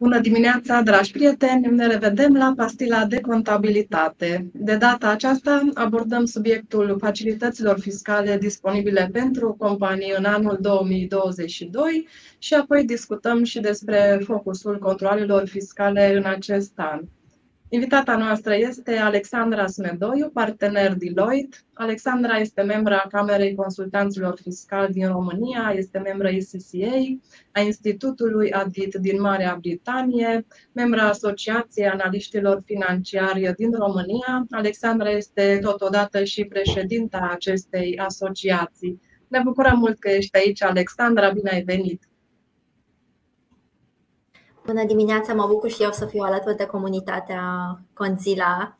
Bună dimineața, dragi prieteni! Ne revedem la pastila de contabilitate. De data aceasta abordăm subiectul facilităților fiscale disponibile pentru companii în anul 2022 și apoi discutăm și despre focusul controlelor fiscale în acest an. Invitata noastră este Alexandra Smedoiu, partener Deloitte. Alexandra este membra a Camerei Consultanților Fiscali din România, este membra ICCA, a Institutului Adit din Marea Britanie, membra Asociației Analiștilor Financiari din România. Alexandra este totodată și președinta acestei asociații. Ne bucurăm mult că ești aici, Alexandra, bine ai venit! Bună dimineața, mă bucur și eu să fiu alături de comunitatea Conzila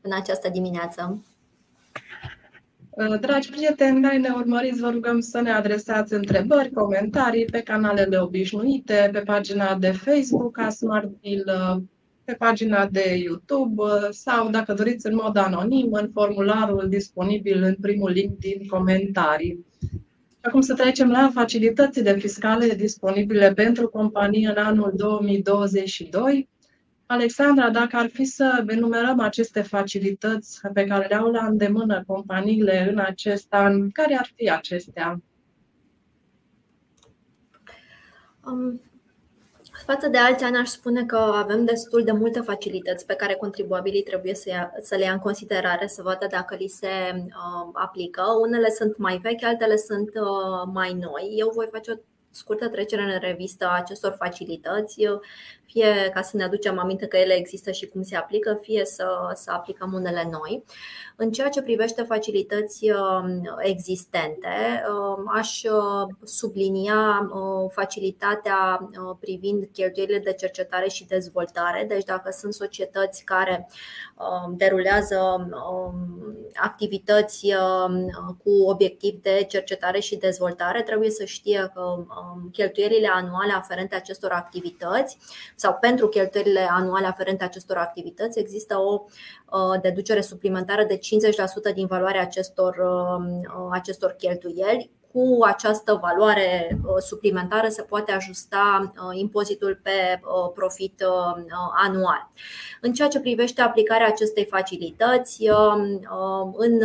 în această dimineață. Uh, dragi prieteni, care ne urmăriți, vă rugăm să ne adresați întrebări, comentarii pe canalele obișnuite, pe pagina de Facebook a Smartbill, uh, pe pagina de YouTube uh, sau, dacă doriți, în mod anonim, în formularul disponibil în primul link din comentarii. Acum să trecem la facilitățile fiscale disponibile pentru companii în anul 2022. Alexandra, dacă ar fi să enumerăm aceste facilități pe care le au la îndemână companiile în acest an, care ar fi acestea? Um, Față de alți ani, aș spune că avem destul de multe facilități pe care contribuabilii trebuie să, ia, să le ia în considerare, să vadă dacă li se uh, aplică. Unele sunt mai vechi, altele sunt uh, mai noi. Eu voi face o scurtă trecere în revistă a acestor facilități, fie ca să ne aducem aminte că ele există și cum se aplică, fie să, să aplicăm unele noi. În ceea ce privește facilități um, existente, um, aș uh, sublinia uh, facilitatea uh, privind cheltuielile de cercetare și dezvoltare. Deci, dacă sunt societăți care um, derulează activități cu obiectiv de cercetare și dezvoltare, trebuie să știe că cheltuielile anuale aferente acestor activități sau pentru cheltuielile anuale aferente acestor activități există o deducere suplimentară de 50% din valoarea acestor, acestor cheltuieli cu această valoare uh, suplimentară se poate ajusta uh, impozitul pe uh, profit anual. În ceea ce privește aplicarea acestei facilități, în,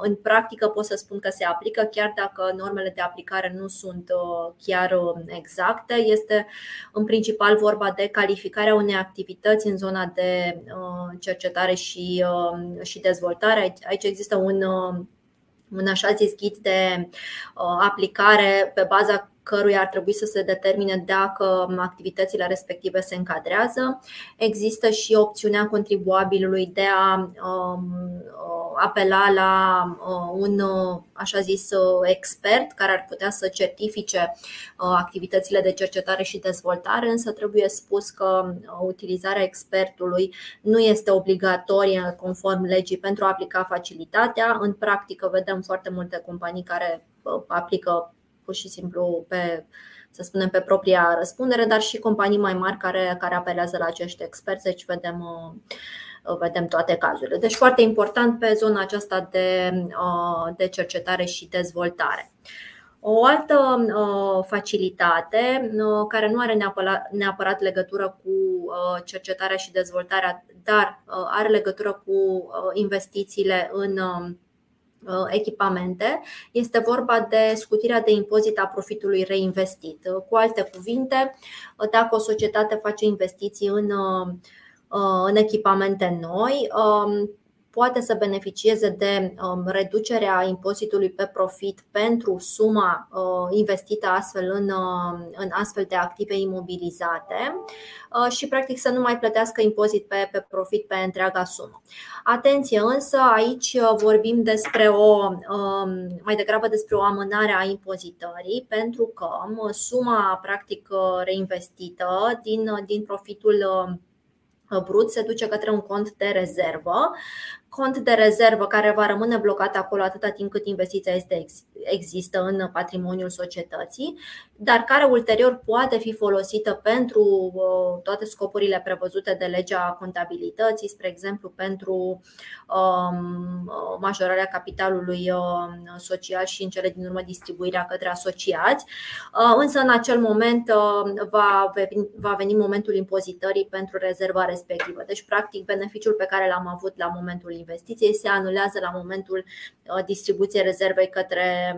în practică pot să spun că se aplică, chiar dacă normele de aplicare nu sunt chiar exacte. Este în principal vorba de calificarea unei activități în zona de cercetare și, și dezvoltare. Aici există un un așa zis ghid de uh, aplicare pe baza căruia ar trebui să se determine dacă activitățile respective se încadrează. Există și opțiunea contribuabilului de a um, uh, apela la uh, un așa zis expert care ar putea să certifice activitățile de cercetare și dezvoltare, însă trebuie spus că utilizarea expertului nu este obligatorie conform legii pentru a aplica facilitatea. În practică vedem foarte multe companii care aplică pur și simplu pe, să spunem, pe propria răspundere, dar și companii mai mari care, care apelează la acești experți, deci vedem, uh, vedem toate cazurile. Deci foarte important pe zona aceasta de, uh, de cercetare și dezvoltare. O altă uh, facilitate care nu are neapărat, neapărat legătură cu cercetarea și dezvoltarea, dar are legătură cu investițiile în Uh, echipamente. Este vorba de scutirea de impozit a profitului reinvestit. Uh, cu alte cuvinte, uh, dacă o societate face investiții în, în echipamente noi, um, poate să beneficieze de um, reducerea impozitului pe profit pentru suma uh, investită astfel în, uh, în astfel de active imobilizate uh, și practic să nu mai plătească impozit pe, pe profit pe întreaga sumă. Atenție însă, aici vorbim despre o um, mai degrabă despre o amânare a impozitării pentru că suma practic reinvestită din, din profitul brut se duce către un cont de rezervă cont de rezervă care va rămâne blocat acolo atâta timp cât investiția este, există în patrimoniul societății, dar care ulterior poate fi folosită pentru toate scopurile prevăzute de legea contabilității, spre exemplu pentru um, majorarea capitalului um, social și în cele din urmă distribuirea către asociați. Uh, însă în acel moment uh, va veni, va veni momentul impozitării pentru rezerva respectivă. Deci, practic, beneficiul pe care l-am avut la momentul investiției se anulează la momentul uh, distribuției rezervei către,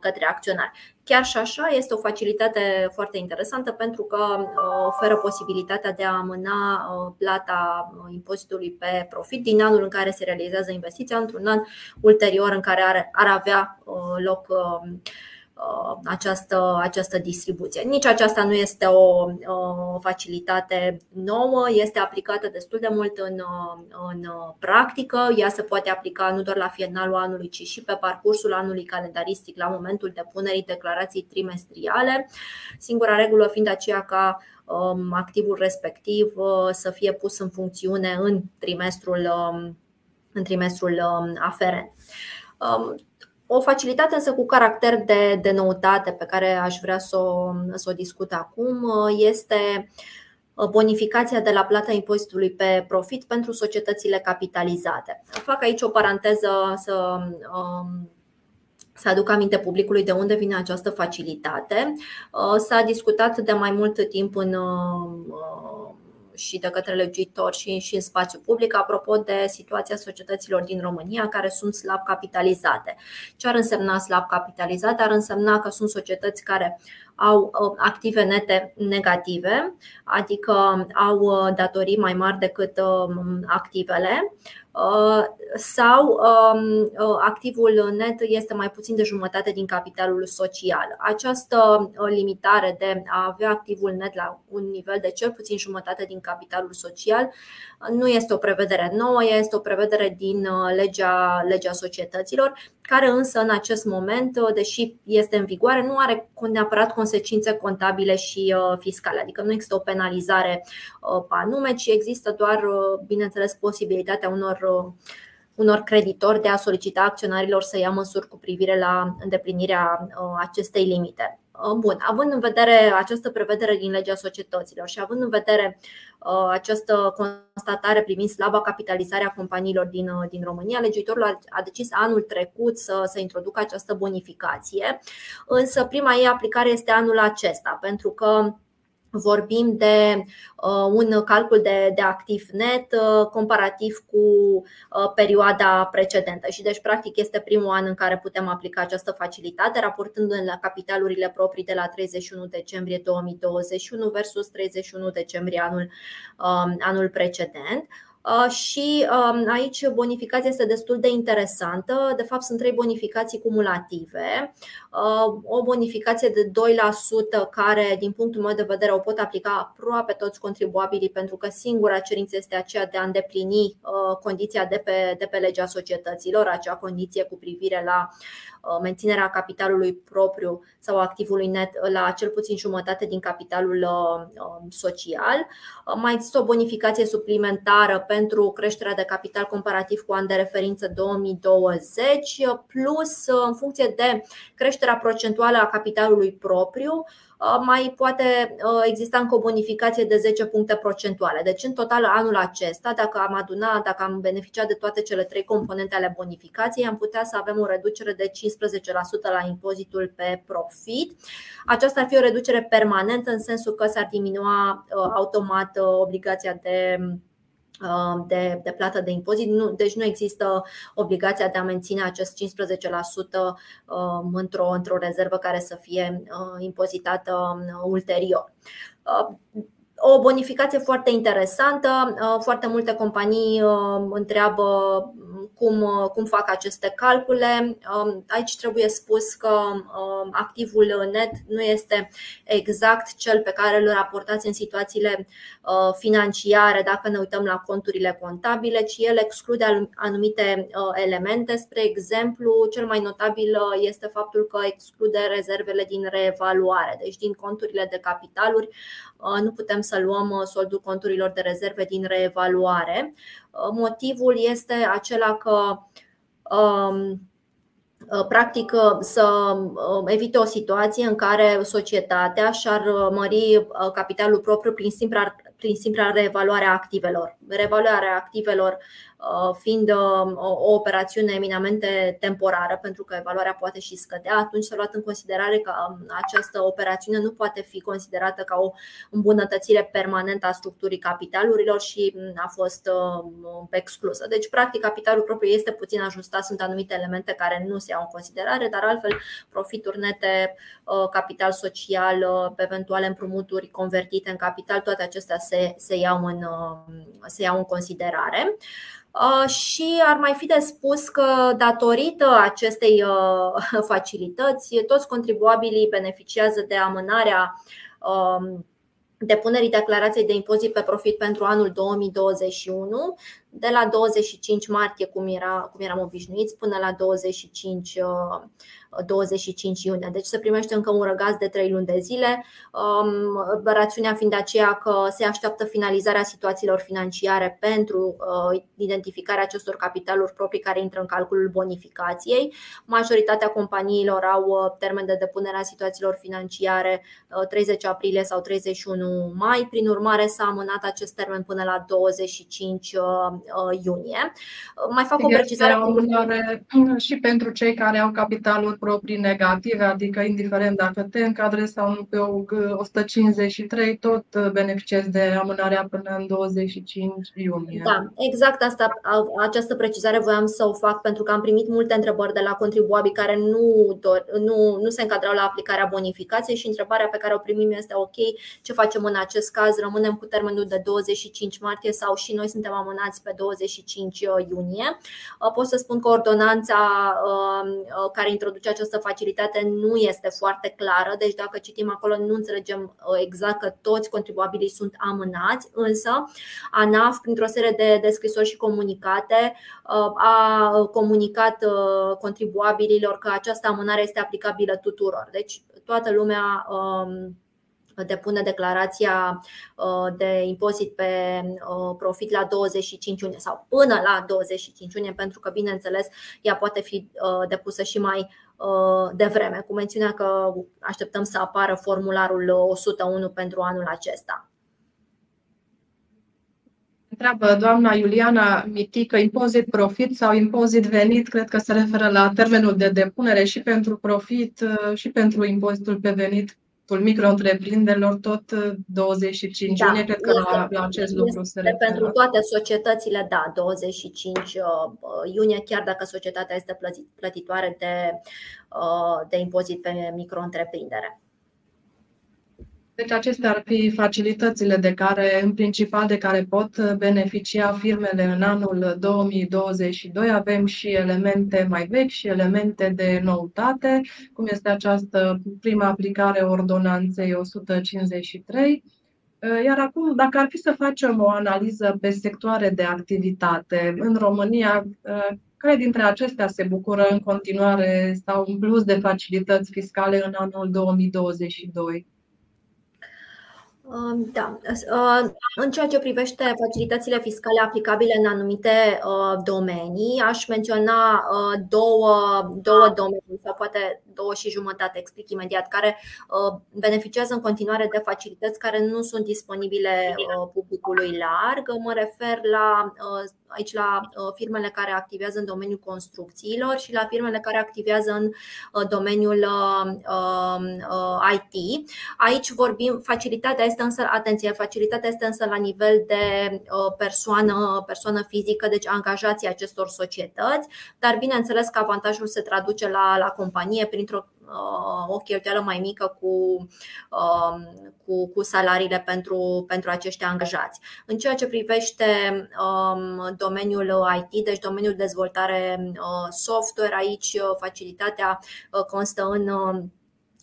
către acționari. Chiar și așa este o facilitate foarte interesantă pentru că oferă posibilitatea de a amâna plata impozitului pe profit din anul în care se realizează investiția într-un an ulterior în care ar, ar avea loc Uh, această, această distribuție. Nici aceasta nu este o, o facilitate nouă, este aplicată destul de mult în, în practică. Ea se poate aplica nu doar la finalul anului, ci și pe parcursul anului calendaristic, la momentul depunerii declarației trimestriale. Singura regulă fiind aceea ca um, activul respectiv uh, să fie pus în funcțiune în trimestrul, um, în trimestrul um, aferent. O facilitate însă cu caracter de, de noutate pe care aș vrea să o, să o discut acum este bonificația de la plata impozitului pe profit pentru societățile capitalizate. Fac aici o paranteză să, um, să aduc aminte publicului de unde vine această facilitate. S-a discutat de mai mult timp în și de către legiuitori și, și în spațiu public apropo de situația societăților din România care sunt slab capitalizate. Ce ar însemna slab capitalizate? Ar însemna că sunt societăți care au active nete negative, adică au datorii mai mari decât um, activele Uh, sau um, uh, activul net este mai puțin de jumătate din capitalul social. Această uh, limitare de a avea activul net la un nivel de cel puțin jumătate din capitalul social nu este o prevedere nouă, este o prevedere din legea, legea societăților, care însă în acest moment, deși este în vigoare, nu are neapărat consecințe contabile și fiscale, adică nu există o penalizare pe anume, ci există doar, bineînțeles, posibilitatea unor unor creditori de a solicita acționarilor să ia măsuri cu privire la îndeplinirea uh, acestei limite. Uh, bun, având în vedere această prevedere din legea societăților și având în vedere uh, această constatare privind slaba capitalizare a companiilor din, din România, legiuitorul a decis anul trecut să, să introducă această bonificație, însă prima ei aplicare este anul acesta, pentru că vorbim de uh, un calcul de, de activ net uh, comparativ cu uh, perioada precedentă și deci practic este primul an în care putem aplica această facilitate raportând la capitalurile proprii de la 31 decembrie 2021 versus 31 decembrie anul, um, anul precedent. Uh, și um, aici bonificația este destul de interesantă. De fapt, sunt trei bonificații cumulative. Uh, o bonificație de 2% care, din punctul meu de vedere, o pot aplica aproape toți contribuabilii pentru că singura cerință este aceea de a îndeplini uh, condiția de pe, de pe legea societăților, acea condiție cu privire la Uh, menținerea capitalului propriu sau activului net la cel puțin jumătate din capitalul uh, um, social. Uh, mai există o bonificație suplimentară pentru creșterea de capital comparativ cu an de referință 2020, plus în funcție de creșterea procentuală a capitalului propriu, Uh, mai poate uh, exista încă o bonificație de 10 puncte procentuale. Deci, în total, anul acesta, dacă am adunat, dacă am beneficiat de toate cele trei componente ale bonificației, am putea să avem o reducere de 15% la impozitul pe profit. Aceasta ar fi o reducere permanentă, în sensul că s-ar diminua uh, automat obligația de Uh, de, de plată de impozit. Nu, deci nu există obligația de a menține acest 15% um, într-o, într-o rezervă care să fie uh, impozitată um, ulterior. Uh, o bonificație foarte interesantă. Foarte multe companii întreabă cum, cum fac aceste calcule. Um, aici trebuie spus că um, activul net nu este exact cel pe care îl raportați în situațiile uh, financiare dacă ne uităm la conturile contabile, ci el exclude anumite uh, elemente. Spre exemplu, cel mai notabil uh, este faptul că exclude rezervele din reevaluare, deci din conturile de capitaluri nu putem să luăm soldul conturilor de rezerve din reevaluare. Motivul este acela că um, practic să evite o situație în care societatea și-ar mări capitalul propriu prin simpla, prin simpla reevaluare a activelor. Reevaluarea activelor Uh, fiind uh, o operațiune eminamente temporară, pentru că evaluarea poate și scădea, atunci s-a luat în considerare că um, această operațiune nu poate fi considerată ca o îmbunătățire permanentă a structurii capitalurilor și mm, a fost um, exclusă. Deci, practic, capitalul propriu este puțin ajustat, sunt anumite elemente care nu se iau în considerare, dar altfel profituri nete, uh, capital social, eventuale împrumuturi convertite în capital, toate acestea se, se, iau, în, se iau în considerare. Uh, și ar mai fi de spus că, datorită acestei uh, facilități, toți contribuabilii beneficiază de amânarea um, depunerii declarației de impozit pe profit pentru anul 2021 de la 25 martie, cum, era, cum eram obișnuiți, până la 25 25 iunie. Deci se primește încă un răgaz de 3 luni de zile, um, rațiunea fiind aceea că se așteaptă finalizarea situațiilor financiare pentru uh, identificarea acestor capitaluri proprii care intră în calculul bonificației. Majoritatea companiilor au uh, termen de depunere a situațiilor financiare 30 uh, aprilie sau 31 mai, prin urmare s-a amânat acest termen până la 25 iunie. Mai fac o precizare. Și pentru cei care au capitaluri proprii negative, adică indiferent dacă te încadrezi sau nu pe 153, tot beneficiezi de amânarea până în 25 iunie. Da, exact asta, această precizare voiam să o fac pentru că am primit multe întrebări de la contribuabili care nu, dor, nu, nu se încadrau la aplicarea bonificației și întrebarea pe care o primim este ok, ce facem în acest caz? Rămânem cu termenul de 25 martie sau și noi suntem amânați pe 25 iunie? Pot să spun că ordonanța care introduce această această facilitate nu este foarte clară, deci dacă citim acolo nu înțelegem uh, exact că toți contribuabilii sunt amânați, însă ANAF, printr-o serie de, de scrisori și comunicate, uh, a comunicat uh, contribuabililor că această amânare este aplicabilă tuturor. Deci toată lumea um, depune declarația uh, de impozit pe uh, profit la 25 iunie sau până la 25 iunie, pentru că, bineînțeles, ea poate fi uh, depusă și mai devreme, cu mențiunea că așteptăm să apară formularul 101 pentru anul acesta. Întreabă doamna Iuliana Mitică, impozit profit sau impozit venit, cred că se referă la termenul de depunere și pentru profit și pentru impozitul pe venit micro-întreprinderilor tot 25 uh, da, iunie, cred că la, la acest lucru se referă. Pentru toate societățile, da, 25 uh, iunie, chiar dacă societatea este plătitoare de, uh, de impozit pe micro-întreprindere. Deci acestea ar fi facilitățile de care, în principal, de care pot beneficia firmele în anul 2022. Avem și elemente mai vechi și elemente de noutate, cum este această prima aplicare ordonanței 153. Iar acum, dacă ar fi să facem o analiză pe sectoare de activitate, în România, care dintre acestea se bucură în continuare sau în plus de facilități fiscale în anul 2022? Da. În ceea ce privește facilitățile fiscale aplicabile în anumite domenii, aș menționa două, două domenii sau poate două și jumătate, explic imediat, care beneficiază în continuare de facilități care nu sunt disponibile publicului larg. Mă refer la aici la uh, firmele care activează în domeniul construcțiilor și la firmele care activează în uh, domeniul uh, IT. Aici vorbim, facilitatea este însă, atenție, facilitatea este însă la nivel de persoană, persoană fizică, deci angajații acestor societăți, dar bineînțeles că avantajul se traduce la, la companie printr-o Uh, o cheltuială mai mică cu, um, cu, cu salariile pentru, pentru acești angajați. În ceea ce privește um, domeniul IT, deci domeniul dezvoltare uh, software, aici uh, facilitatea constă în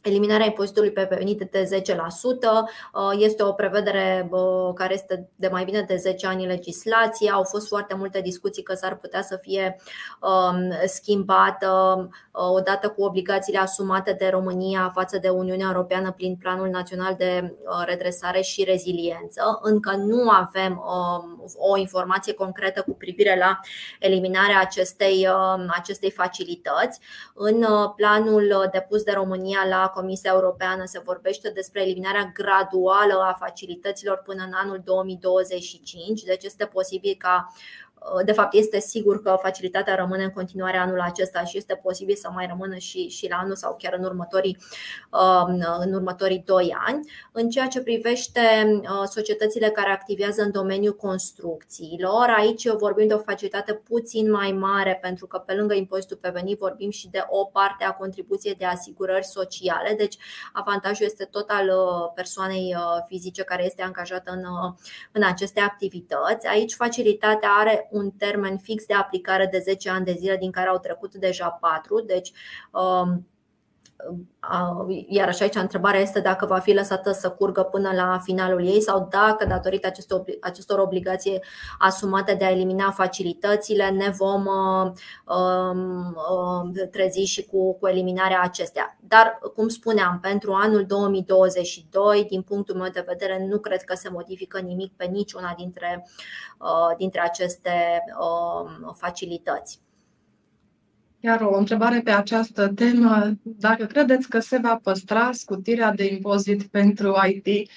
Eliminarea impozitului pe venit de 10% este o prevedere care este de mai bine de 10 ani în legislație. Au fost foarte multe discuții că s-ar putea să fie um, schimbată odată cu obligațiile asumate de România față de Uniunea Europeană prin Planul Național de Redresare și Reziliență. Încă nu avem um, o informație concretă cu privire la eliminarea acestei, um, acestei facilități. În uh, planul depus de România la Comisia Europeană se vorbește despre eliminarea graduală a facilităților până în anul 2025, deci este posibil ca de fapt, este sigur că facilitatea rămâne în continuare anul acesta și este posibil să mai rămână și, și la anul sau chiar în următorii, um, în următorii doi ani. În ceea ce privește uh, societățile care activează în domeniul construcțiilor, aici vorbim de o facilitate puțin mai mare, pentru că pe lângă impozitul pe venit vorbim și de o parte a contribuției de asigurări sociale. Deci, avantajul este tot al uh, persoanei uh, fizice care este angajată în, în aceste activități. Aici, facilitatea are un termen fix de aplicare de 10 ani de zile, din care au trecut deja 4. Deci, um, iar așa aici întrebarea este dacă va fi lăsată să curgă până la finalul ei sau dacă, datorită acestor obligații asumate de a elimina facilitățile, ne vom um, um, trezi și cu, cu eliminarea acestea. Dar, cum spuneam, pentru anul 2022, din punctul meu de vedere, nu cred că se modifică nimic pe niciuna dintre, uh, dintre aceste um, facilități. Iar o întrebare pe această temă, dacă credeți că se va păstra scutirea de impozit pentru IT?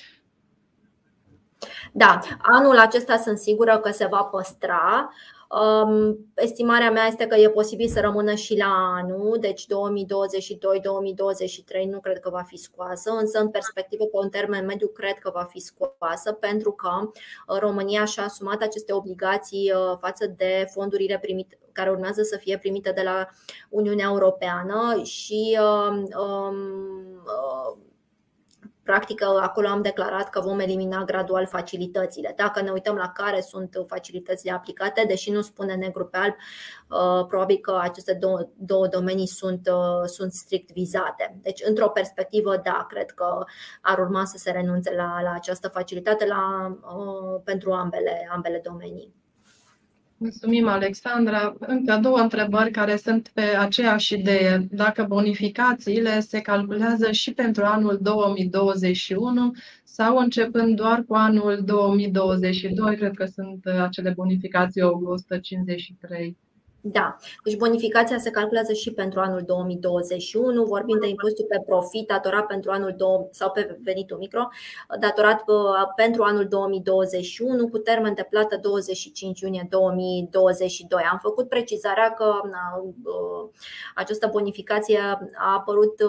Da, anul acesta sunt sigură că se va păstra. Estimarea mea este că e posibil să rămână și la anul, deci 2022-2023 nu cred că va fi scoasă, însă în perspectivă pe un termen mediu cred că va fi scoasă pentru că uh, România și-a asumat aceste obligații uh, față de fondurile primite care urmează să fie primite de la Uniunea Europeană și um, um, uh, Practic, acolo am declarat că vom elimina gradual facilitățile. Dacă ne uităm la care sunt facilitățile aplicate, deși nu spune negru pe alb, uh, probabil că aceste două, două domenii sunt, uh, sunt strict vizate. Deci, într-o perspectivă, da, cred că ar urma să se renunțe la, la această facilitate la, pentru ambele, ambele domenii. Mulțumim, Alexandra. Încă două întrebări care sunt pe aceeași idee. Dacă bonificațiile se calculează și pentru anul 2021 sau începând doar cu anul 2022, cred că sunt acele bonificații 153. Da, deci bonificația se calculează și pentru anul 2021, vorbim de impozitul pe profit datorat pentru anul 2, sau pe venitul micro, datorat uh, pentru anul 2021 cu termen de plată 25 iunie 2022. Am făcut precizarea că uh, uh, această bonificație a apărut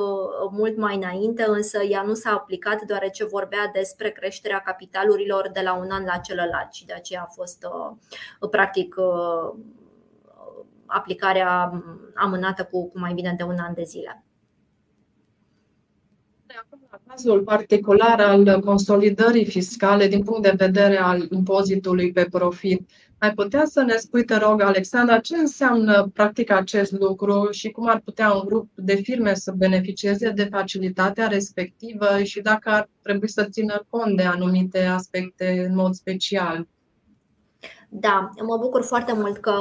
mult mai înainte, însă ea nu s-a aplicat deoarece vorbea despre creșterea capitalurilor de la un an la celălalt și de aceea a fost practic aplicarea amânată cu, mai bine de un an de zile. La cazul particular al consolidării fiscale din punct de vedere al impozitului pe profit, ai putea să ne spui, te rog, Alexandra, ce înseamnă practic acest lucru și cum ar putea un grup de firme să beneficieze de facilitatea respectivă și dacă ar trebui să țină cont de anumite aspecte în mod special? Da, mă bucur foarte mult că,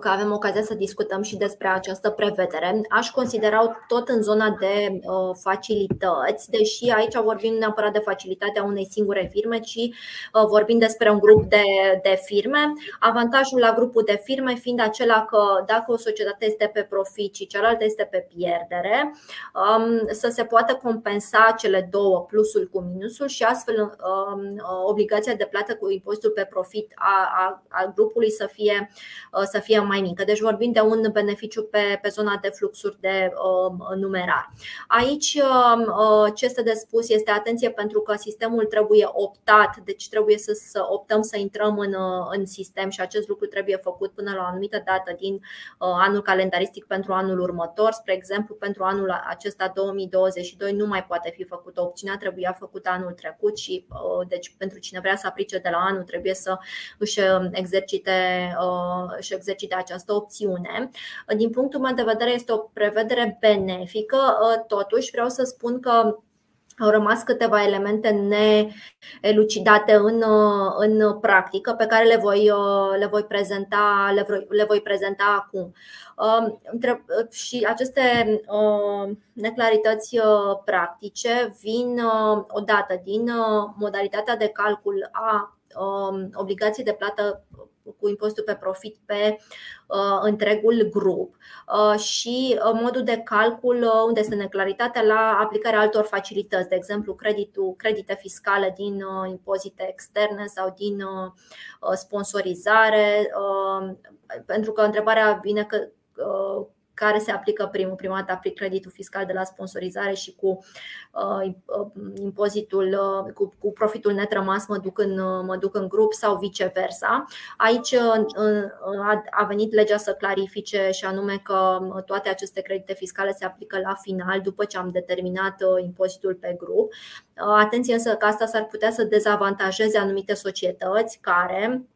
că avem ocazia să discutăm și despre această prevedere. Aș considera tot în zona de uh, facilități, deși aici vorbim neapărat de facilitatea unei singure firme, ci uh, vorbim despre un grup de, de firme. Avantajul la grupul de firme fiind acela că dacă o societate este pe profit și cealaltă este pe pierdere, um, să se poată compensa cele două, plusul cu minusul și astfel um, obligația de plată cu impozitul pe profit a, a al grupului să fie, uh, să fie mai mică. Deci vorbim de un beneficiu pe, pe zona de fluxuri de uh, numerar. Aici um, uh, ce este de spus este atenție pentru că sistemul trebuie optat, deci trebuie să, să optăm să intrăm în, în sistem și acest lucru trebuie făcut până la o anumită dată din anul calendaristic pentru anul următor. Spre exemplu, pentru anul acesta 2022 nu mai poate fi făcută opțiunea, trebuia făcută anul trecut și deci pentru cine vrea să aplice de la anul trebuie să își să exercite și exercite această opțiune. Din punctul meu de vedere, este o prevedere benefică. Totuși, vreau să spun că au rămas câteva elemente neelucidate în, în practică pe care le voi, le voi, prezenta, le voi, le voi prezenta acum. Um, și aceste um, neclarități uh, practice vin uh, odată din uh, modalitatea de calcul a um, obligației de plată cu impozitul pe profit pe uh, întregul grup. Uh, și uh, modul de calcul uh, unde este neclaritatea la aplicarea altor facilități, de exemplu creditul, credite fiscale din uh, impozite externe sau din uh, sponsorizare, uh, pentru că întrebarea vine că uh, care se aplică primul. Prima dată aplic creditul fiscal de la sponsorizare și cu uh, uh impozitul, uh, cu, cu profitul net rămas mă duc, în, uh, mă duc în grup sau viceversa. Aici uh, a, a venit legea să clarifice și anume că toate aceste credite fiscale se aplică la final după ce am determinat uh, impozitul pe grup. Uh, atenție însă că asta s-ar putea să dezavantajeze anumite societăți care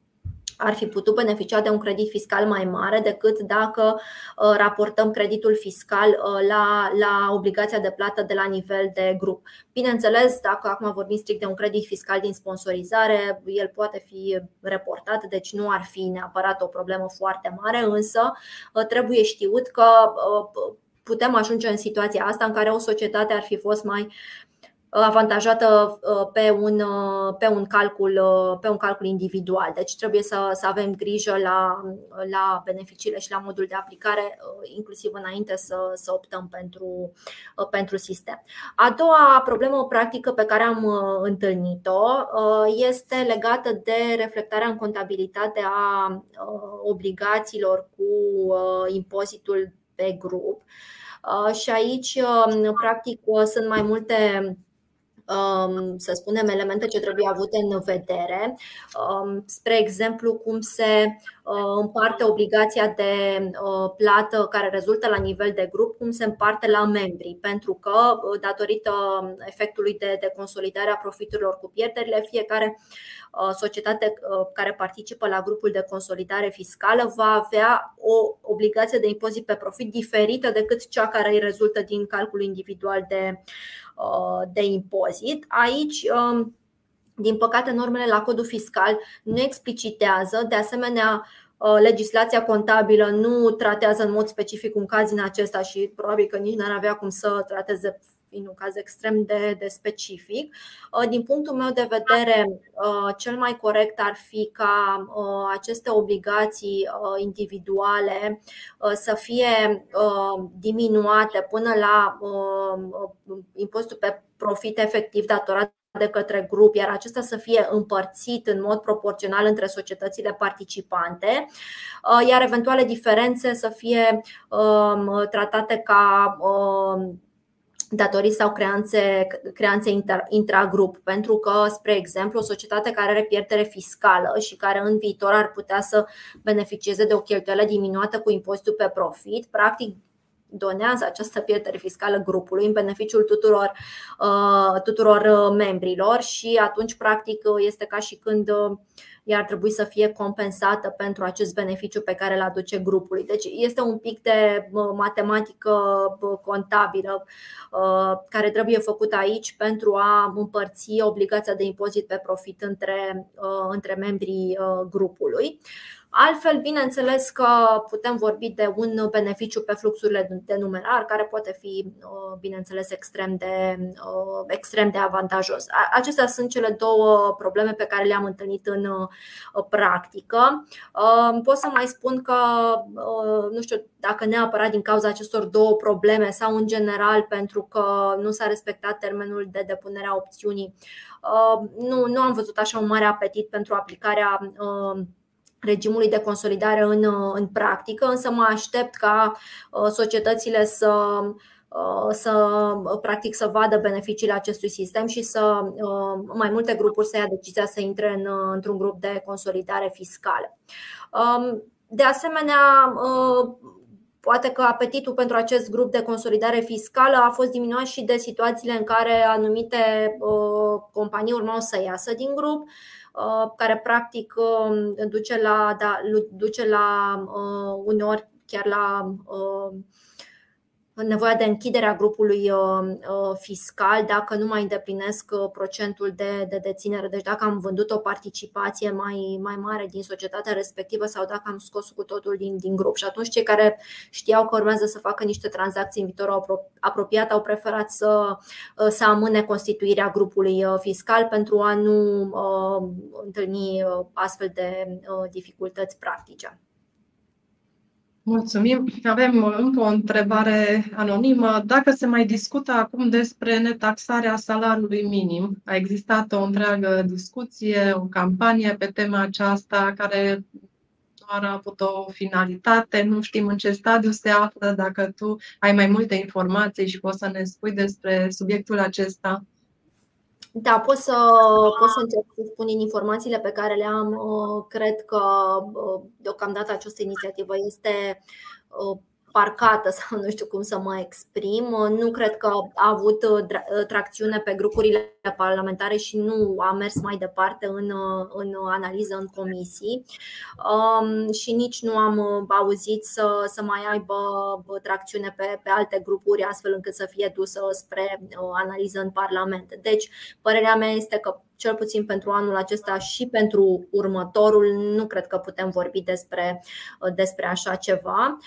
ar fi putut beneficia de un credit fiscal mai mare decât dacă uh, raportăm creditul fiscal uh, la, la obligația de plată de la nivel de grup. Bineînțeles, dacă acum vorbim strict de un credit fiscal din sponsorizare, el poate fi reportat, deci nu ar fi neapărat o problemă foarte mare, însă uh, trebuie știut că putem ajunge în situația asta în care o societate ar fi fost mai avantajată uh, pe un, uh, pe un, calcul, uh, pe un calcul individual. Deci trebuie să, să avem grijă la, la beneficiile și la modul de aplicare, inclusiv înainte să, să optăm pentru, pentru sistem. A doua problemă practică pe care am întâlnit-o este legată de reflectarea în contabilitate a obligațiilor cu impozitul pe grup. Și aici, practic, sunt mai multe Um, să spunem, elemente ce trebuie avute în vedere. Um, spre exemplu, cum se uh, împarte obligația de uh, plată care rezultă la nivel de grup, cum se împarte la membri, pentru că, uh, datorită efectului de, de consolidare a profiturilor cu pierderile, fiecare societate care participă la grupul de consolidare fiscală va avea o obligație de impozit pe profit diferită decât cea care îi rezultă din calculul individual de Uh, de impozit. Aici um, din păcate, normele la codul fiscal nu explicitează, de asemenea, uh, legislația contabilă nu tratează în mod specific un caz din acesta și probabil că nici n-ar avea cum să trateze fiind un caz extrem de, de specific. Uh, din punctul meu de vedere, cel mai corect ar fi ca aceste obligații individuale să fie diminuate până la impozitul pe profit efectiv datorat de către grup, iar acesta să fie împărțit în mod proporțional între societățile participante, iar eventuale diferențe să fie um, tratate ca um, datorii sau creanțe, creanțe intragrup, pentru că, spre exemplu, o societate care are pierdere fiscală și care în viitor ar putea să beneficieze de o cheltuială diminuată cu impozitul pe profit, practic donează această pierdere fiscală grupului în beneficiul tuturor, uh, tuturor uh, membrilor și atunci, practic, este ca și când uh, ea ar trebui să fie compensată pentru acest beneficiu pe care îl aduce grupului. Deci este un pic de matematică contabilă care trebuie făcut aici pentru a împărți obligația de impozit pe profit între, între membrii grupului. Altfel, bineînțeles că putem vorbi de un beneficiu pe fluxurile de numerar, care poate fi, uh, bineînțeles, extrem de, uh, extrem de avantajos. Acestea sunt cele două probleme pe care le-am întâlnit în uh, practică. Pot să mai spun că, nu știu dacă neapărat din cauza acestor două probleme sau în general pentru că nu s-a respectat termenul de depunere a opțiunii, nu, nu am văzut așa un mare apetit pentru aplicarea regimului de consolidare în, în practică, însă mă aștept ca uh, societățile să uh, să practic să vadă beneficiile acestui sistem și să uh, mai multe grupuri să ia decizia să intre în, într-un grup de consolidare fiscală. Um, de asemenea, Poate că apetitul pentru acest grup de consolidare fiscală a fost diminuat și de situațiile în care anumite companii urmau să iasă din grup care practic duce la, da, duce la uneori chiar la nevoia de închidere a grupului uh, uh, fiscal dacă nu mai îndeplinesc uh, procentul de, de deținere. Deci dacă am vândut o participație mai, mai mare din societatea respectivă sau dacă am scos cu totul din, din grup. Și atunci cei care știau că urmează să facă niște tranzacții în viitorul apropiat au preferat să, să amâne constituirea grupului fiscal pentru a nu uh, întâlni astfel de dificultăți practice. Mulțumim. Avem încă o întrebare anonimă. Dacă se mai discută acum despre netaxarea salariului minim, a existat o întreagă discuție, o campanie pe tema aceasta care doar a avut o finalitate, nu știm în ce stadiu se află, dacă tu ai mai multe informații și poți să ne spui despre subiectul acesta. Da, pot să, pot să încerc să spun din informațiile pe care le am. Uh, cred că uh, deocamdată această inițiativă este uh, parcată sau nu știu cum să mă exprim. Nu cred că a avut uh, uh, tracțiune pe grupurile parlamentare și nu a mers mai departe în, uh, în analiză în comisii um, și nici nu am auzit să, să mai aibă tracțiune pe, pe alte grupuri astfel încât să fie dusă spre analiză în Parlament. Deci, părerea mea este că cel puțin pentru anul acesta și pentru următorul, nu cred că putem vorbi despre, despre așa ceva.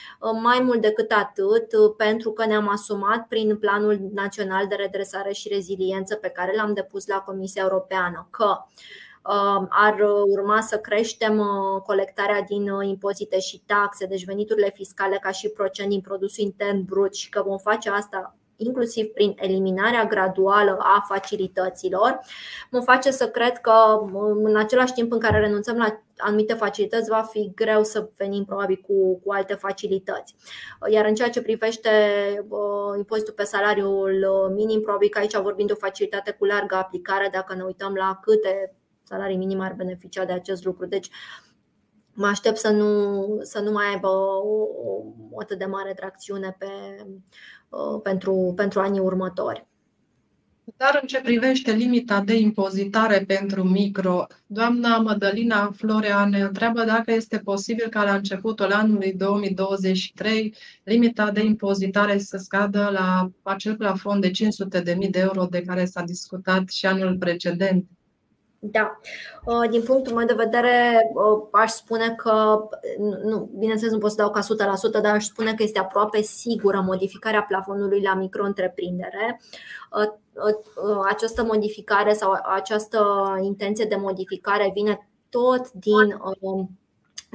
Mai mult decât atât, pentru că ne-am asumat prin Planul Național de Redresare și Reziliență pe care l-am depus la Comisia Europeană că um, ar urma să creștem uh, colectarea din uh, impozite și taxe, deci veniturile fiscale ca și procent din produsul intern brut și că vom face asta inclusiv prin eliminarea graduală a facilităților, mă face să cred că în același timp în care renunțăm la anumite facilități, va fi greu să venim probabil cu, cu alte facilități. Iar în ceea ce privește uh, impozitul pe salariul uh, minim, probabil că aici vorbim de o facilitate cu largă aplicare, dacă ne uităm la câte salarii minim ar beneficia de acest lucru. Deci, mă aștept să nu, să nu mai aibă o, o atât de mare tracțiune pe, Uh, pentru, pentru anii următori. Dar în ce privește limita de impozitare pentru micro, doamna Mădălina Florea ne întreabă dacă este posibil ca la începutul anului 2023 limita de impozitare să scadă la acel plafon de 500.000 de euro de care s-a discutat și anul precedent. Da. Uh, din punctul meu de vedere, uh, aș spune că, nu, bineînțeles, nu pot să dau ca 100%, dar aș spune că este aproape sigură modificarea plafonului la micro-întreprindere. Uh, această modificare sau această intenție de modificare vine tot din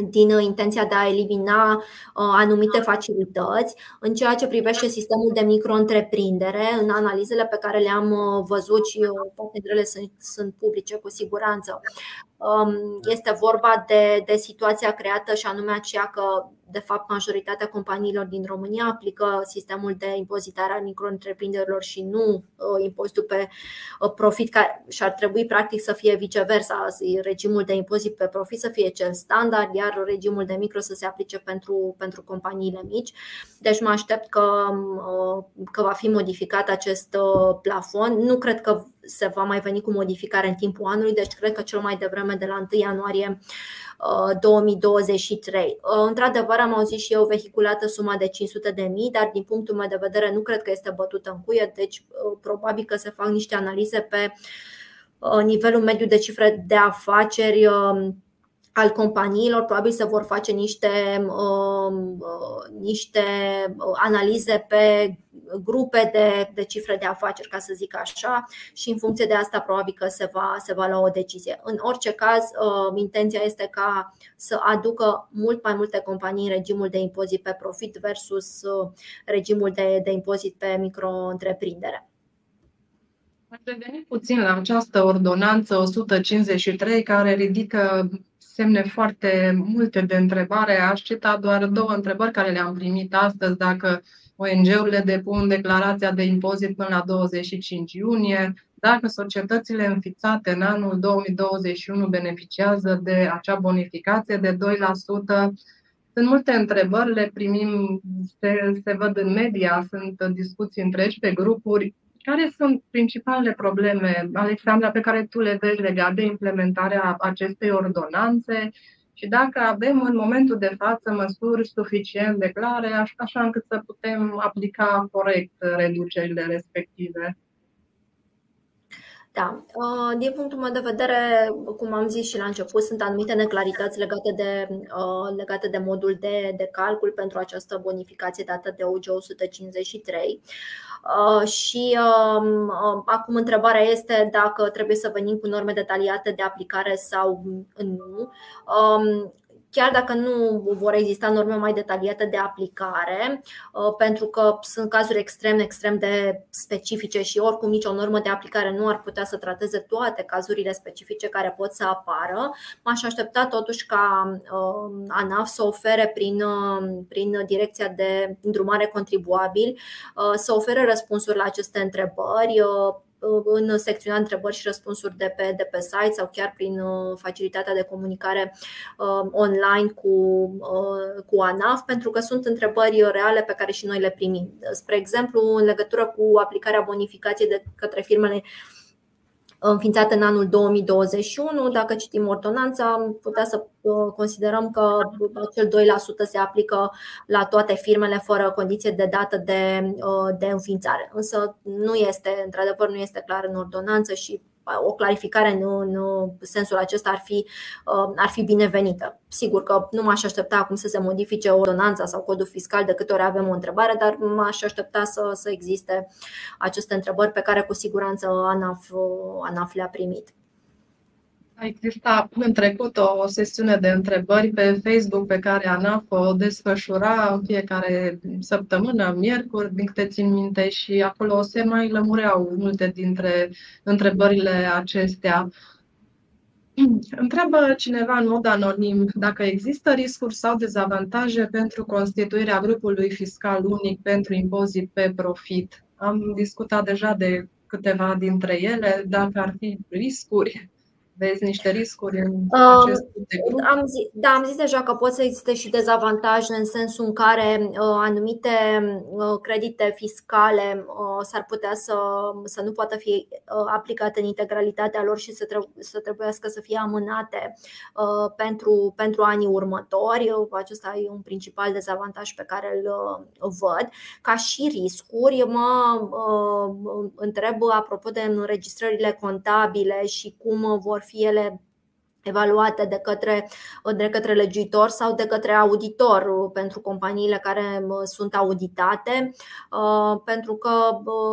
din uh, intenția de a elimina uh, anumite facilități. În ceea ce privește sistemul de micro-întreprindere, în analizele pe care le-am uh, văzut și poate dintre ele sunt, sunt publice cu siguranță, um, este vorba de, de situația creată și anume aceea că de fapt, majoritatea companiilor din România aplică sistemul de impozitare a micro-întreprinderilor și nu uh, impozitul pe uh, profit, care și ar trebui practic să fie viceversa, regimul de impozit pe profit să fie cel standard, iar regimul de micro să se aplice pentru, pentru companiile mici. Deci mă aștept că, uh, că va fi modificat acest plafon. Nu cred că se va mai veni cu modificare în timpul anului, deci cred că cel mai devreme de la 1 ianuarie 2023. Uh, într-adevăr, am auzit și eu vehiculată suma de 500 de mii, dar din punctul meu de vedere nu cred că este bătută în cuie, deci uh, probabil că se fac niște analize pe uh, nivelul mediu de cifre de afaceri um, al companiilor, probabil se vor face niște, um, niște analize pe grupe de, de cifre de afaceri, ca să zic așa, și în funcție de asta probabil că se va, se va lua o decizie. În orice caz, uh, intenția este ca să aducă mult mai multe companii în regimul de impozit pe profit versus uh, regimul de, de impozit pe micro-întreprindere. Aș reveni puțin la această ordonanță 153 care ridică semne foarte multe de întrebare. Aș cita doar două întrebări care le-am primit astăzi. Dacă ONG-urile depun declarația de impozit până la 25 iunie, dacă societățile înfițate în anul 2021 beneficiază de acea bonificație de 2%, Sunt multe întrebări, le primim, se, se văd în media, sunt discuții întregi pe grupuri. Care sunt principalele probleme, Alexandra, pe care tu le vezi legate de implementarea acestei ordonanțe și dacă avem în momentul de față măsuri suficient de clare, așa încât să putem aplica corect reducerile respective? Da. Uh, din punctul meu de vedere, cum am zis și la început, sunt anumite neclarități legate de, uh, legate de modul de, de calcul pentru această bonificație dată de OG 153. Și um, acum întrebarea este dacă trebuie să venim cu norme detaliate de aplicare sau nu. Um, chiar dacă nu vor exista norme mai detaliate de aplicare, uh, pentru că sunt cazuri extrem, extrem de specifice și oricum nicio normă de aplicare nu ar putea să trateze toate cazurile specifice care pot să apară, m-aș aștepta totuși ca uh, ANAF să ofere prin, uh, prin direcția de îndrumare contribuabil să ofere răspunsuri la aceste întrebări în secțiunea întrebări și răspunsuri de pe, de pe site sau chiar prin uh, facilitatea de comunicare uh, online cu, uh, cu ANAF, pentru că sunt întrebări reale pe care și noi le primim. Spre exemplu, în legătură cu aplicarea bonificației de către firmele înființată în anul 2021. Dacă citim ordonanța, putea să uh, considerăm că acel 2% se aplică la toate firmele fără condiție de dată de, uh, de înființare. Însă nu este, într-adevăr, nu este clar în ordonanță și o clarificare în, în sensul acesta ar fi, uh, ar fi binevenită. Sigur că nu m-aș aștepta acum să se modifice ordonanța sau codul fiscal de câte ori avem o întrebare, dar m-aș aștepta să, să existe aceste întrebări pe care cu siguranță ANAF, ANAF le-a primit. Exista în trecut o, o sesiune de întrebări pe Facebook pe care ANAF o desfășura în fiecare săptămână, miercuri, din câte țin minte, și acolo se mai lămureau multe dintre întrebările acestea. Întreabă cineva în mod anonim dacă există riscuri sau dezavantaje pentru constituirea grupului fiscal unic pentru impozit pe profit. Am discutat deja de câteva dintre ele, dacă ar fi riscuri vezi niște riscuri în acest de grup? Am zis, da, am zis deja că pot să existe și dezavantaje în sensul în care uh, anumite uh, credite fiscale uh, s-ar putea să, să nu poată fi uh, aplicate în integralitatea lor și să, trebuie, să trebuiască să fie amânate uh, pentru, pentru anii următori. Acesta e un principal dezavantaj pe care îl uh, văd. Ca și riscuri, mă uh, întreb apropo de înregistrările contabile și cum vor fi ele evaluate de către, de către legiuitor sau de către auditor pentru companiile care sunt auditate. Uh, pentru că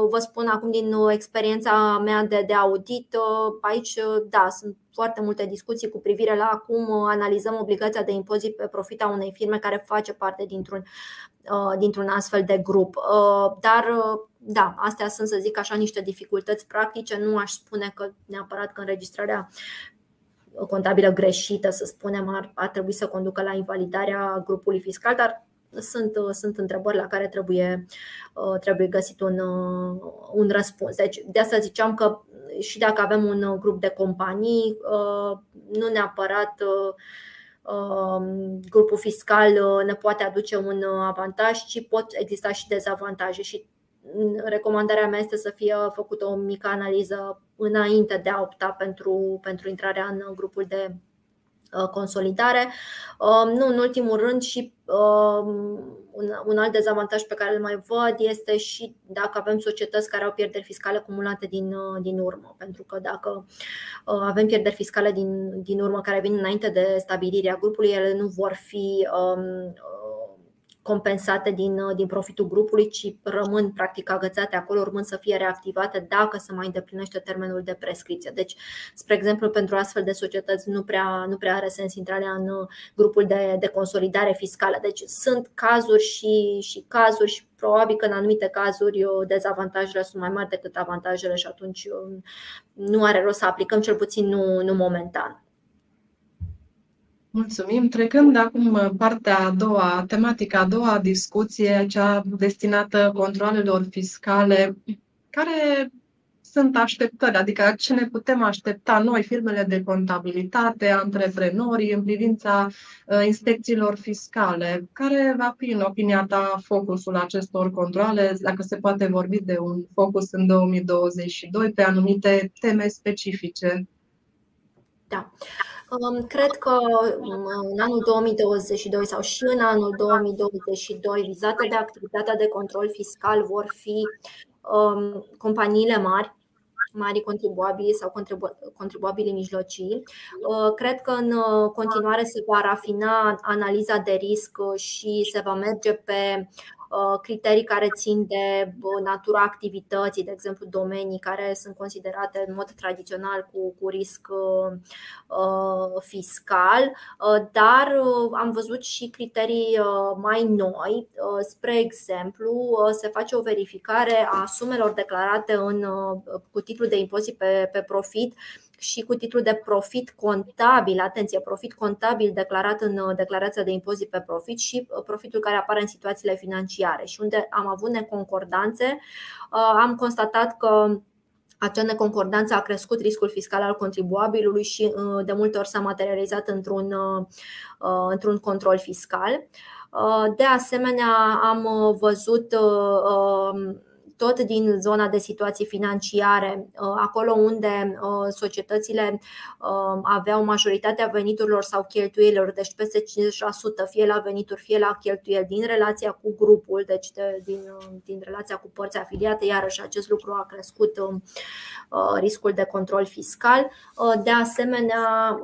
vă spun acum din experiența mea de, de audit, uh, aici da, sunt foarte multe discuții cu privire la cum analizăm obligația de impozit pe profit a unei firme care face parte dintr-un, uh, dintr-un astfel de grup. Dar da, astea sunt, să zic așa, niște dificultăți practice. Nu aș spune că neapărat că înregistrarea contabilă greșită, să spunem, ar, ar trebui să conducă la invalidarea grupului fiscal, dar sunt, sunt întrebări la care trebuie, trebuie găsit un, un răspuns. Deci, de asta ziceam că și dacă avem un grup de companii, nu neapărat grupul fiscal ne poate aduce un avantaj, ci pot exista și dezavantaje și recomandarea mea este să fie făcută o mică analiză înainte de a opta pentru, pentru intrarea în grupul de uh, consolidare. Um, nu în ultimul rând și um, un alt dezavantaj pe care îl mai văd este și dacă avem societăți care au pierderi fiscale acumulate din, uh, din urmă. Pentru că dacă uh, avem pierderi fiscale din, din urmă care vin înainte de stabilirea grupului, ele nu vor fi um, compensate din, uh, din profitul grupului, ci rămân practic agățate acolo, urmând să fie reactivate dacă se mai îndeplinește termenul de prescripție. Deci, spre exemplu, pentru astfel de societăți nu prea, nu prea are sens intrarea în uh, grupul de, de consolidare fiscală. Deci sunt cazuri și, și cazuri și probabil că în anumite cazuri uh, dezavantajele sunt mai mari decât avantajele și atunci nu are rost să aplicăm, cel puțin nu, nu momentan. Mulțumim. Trecând acum partea a doua, tematica a doua discuție, cea destinată controlelor fiscale, care sunt așteptări, adică ce ne putem aștepta noi, firmele de contabilitate, antreprenorii, în privința uh, inspecțiilor fiscale? Care va fi, în opinia ta, focusul acestor controle, dacă se poate vorbi de un focus în 2022 pe anumite teme specifice? Da. Cred că în anul 2022 sau și în anul 2022 vizate de activitatea de control fiscal vor fi um, companiile mari, mari contribuabili sau contribuabili mijlocii. Uh, cred că în uh, continuare se va rafina analiza de risc și se va merge pe Uh, criterii care țin de uh, natura activității, de exemplu domenii care sunt considerate în mod tradițional cu, cu risc uh, fiscal, dar am văzut și criterii mai noi. Spre exemplu, se face o verificare a sumelor declarate în, cu titlul de impozit pe, pe profit și cu titlul de profit contabil, atenție, profit contabil declarat în uh, declarația de impozit pe profit și uh, profitul care apare în situațiile financiare și unde am avut neconcordanțe, uh, am constatat că acea neconcordanță a crescut riscul fiscal al contribuabilului și de multe ori s-a materializat într-un, într-un control fiscal. De asemenea, am văzut tot din zona de situații financiare, uh, acolo unde uh, societățile uh, aveau majoritatea veniturilor sau cheltuielilor, deci peste 50%, fie la venituri, fie la cheltuieli, din relația cu grupul, deci de, din, din relația cu părți afiliate, iarăși acest lucru a crescut riscul de control fiscal. De asemenea,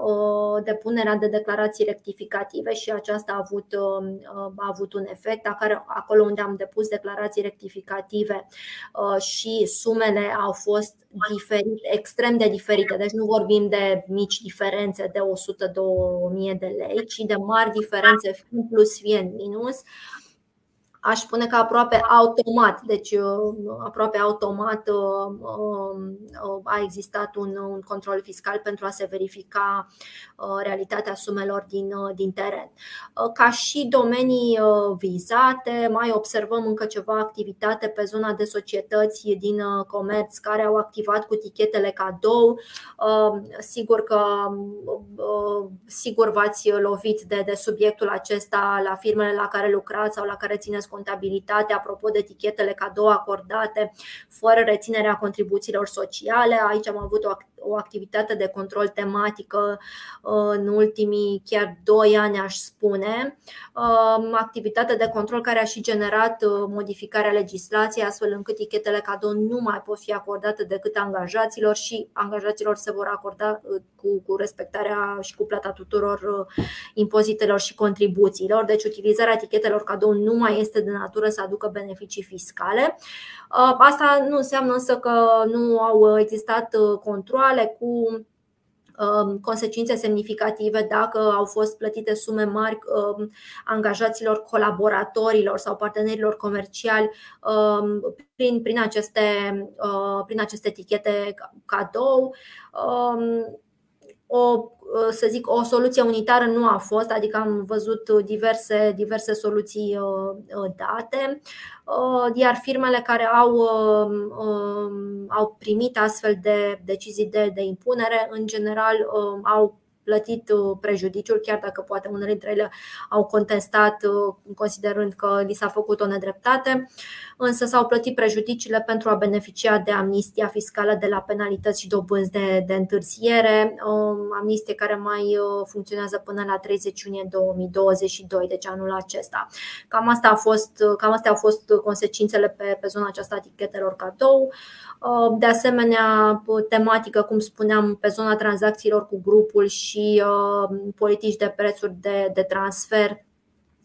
depunerea de declarații rectificative și aceasta a avut, a avut un efect, acolo unde am depus declarații rectificative Uh, și sumele au fost diferite, extrem de diferite. Deci nu vorbim de mici diferențe de 100-2000 de lei, ci de mari diferențe, fie în plus, fie în minus aș spune că aproape automat, deci uh, aproape automat uh, uh, a existat un, un control fiscal pentru a se verifica realitatea sumelor din, din teren. Ca și domenii vizate, mai observăm încă ceva activitate pe zona de societăți din comerț care au activat cu tichetele cadou. Sigur că sigur v-ați lovit de, de subiectul acesta la firmele la care lucrați sau la care țineți contabilitate apropo de etichetele cadou acordate fără reținerea contribuțiilor sociale. Aici am avut o o activitate de control tematică uh, în ultimii chiar 2 ani, aș spune. Um, activitate de control care a și generat uh, modificarea legislației, astfel încât tichetele cadou nu mai pot fi acordate decât angajaților și angajaților se vor acorda uh, cu, cu respectarea și cu plata tuturor impozitelor și contribuțiilor. Deci utilizarea etichetelor cadou nu mai este de natură să aducă beneficii fiscale. Asta nu înseamnă însă că nu au existat control controle cu um, consecințe semnificative dacă au fost plătite sume mari um, angajaților, colaboratorilor sau partenerilor comerciali um, prin, prin, aceste, uh, prin aceste etichete cadou o, să zic, o soluție unitară nu a fost, adică am văzut diverse, diverse soluții uh, uh, date, uh, iar firmele care au, um, au primit astfel de decizii de, de impunere, în general, au plătit uh, prejudiciul, chiar dacă poate unele dintre ele au contestat uh, considerând că li s-a făcut o nedreptate, însă s-au plătit prejudiciile pentru a beneficia de amnistia fiscală de la penalități și dobânzi de, de întârziere, um, amnistie care mai uh, funcționează până la 30 iunie 2022, deci anul acesta. Cam, asta a fost, cam astea au fost consecințele pe, pe zona aceasta etichetelor cadou. De asemenea, tematică, cum spuneam, pe zona tranzacțiilor cu grupul și și uh, politici de prețuri de, de transfer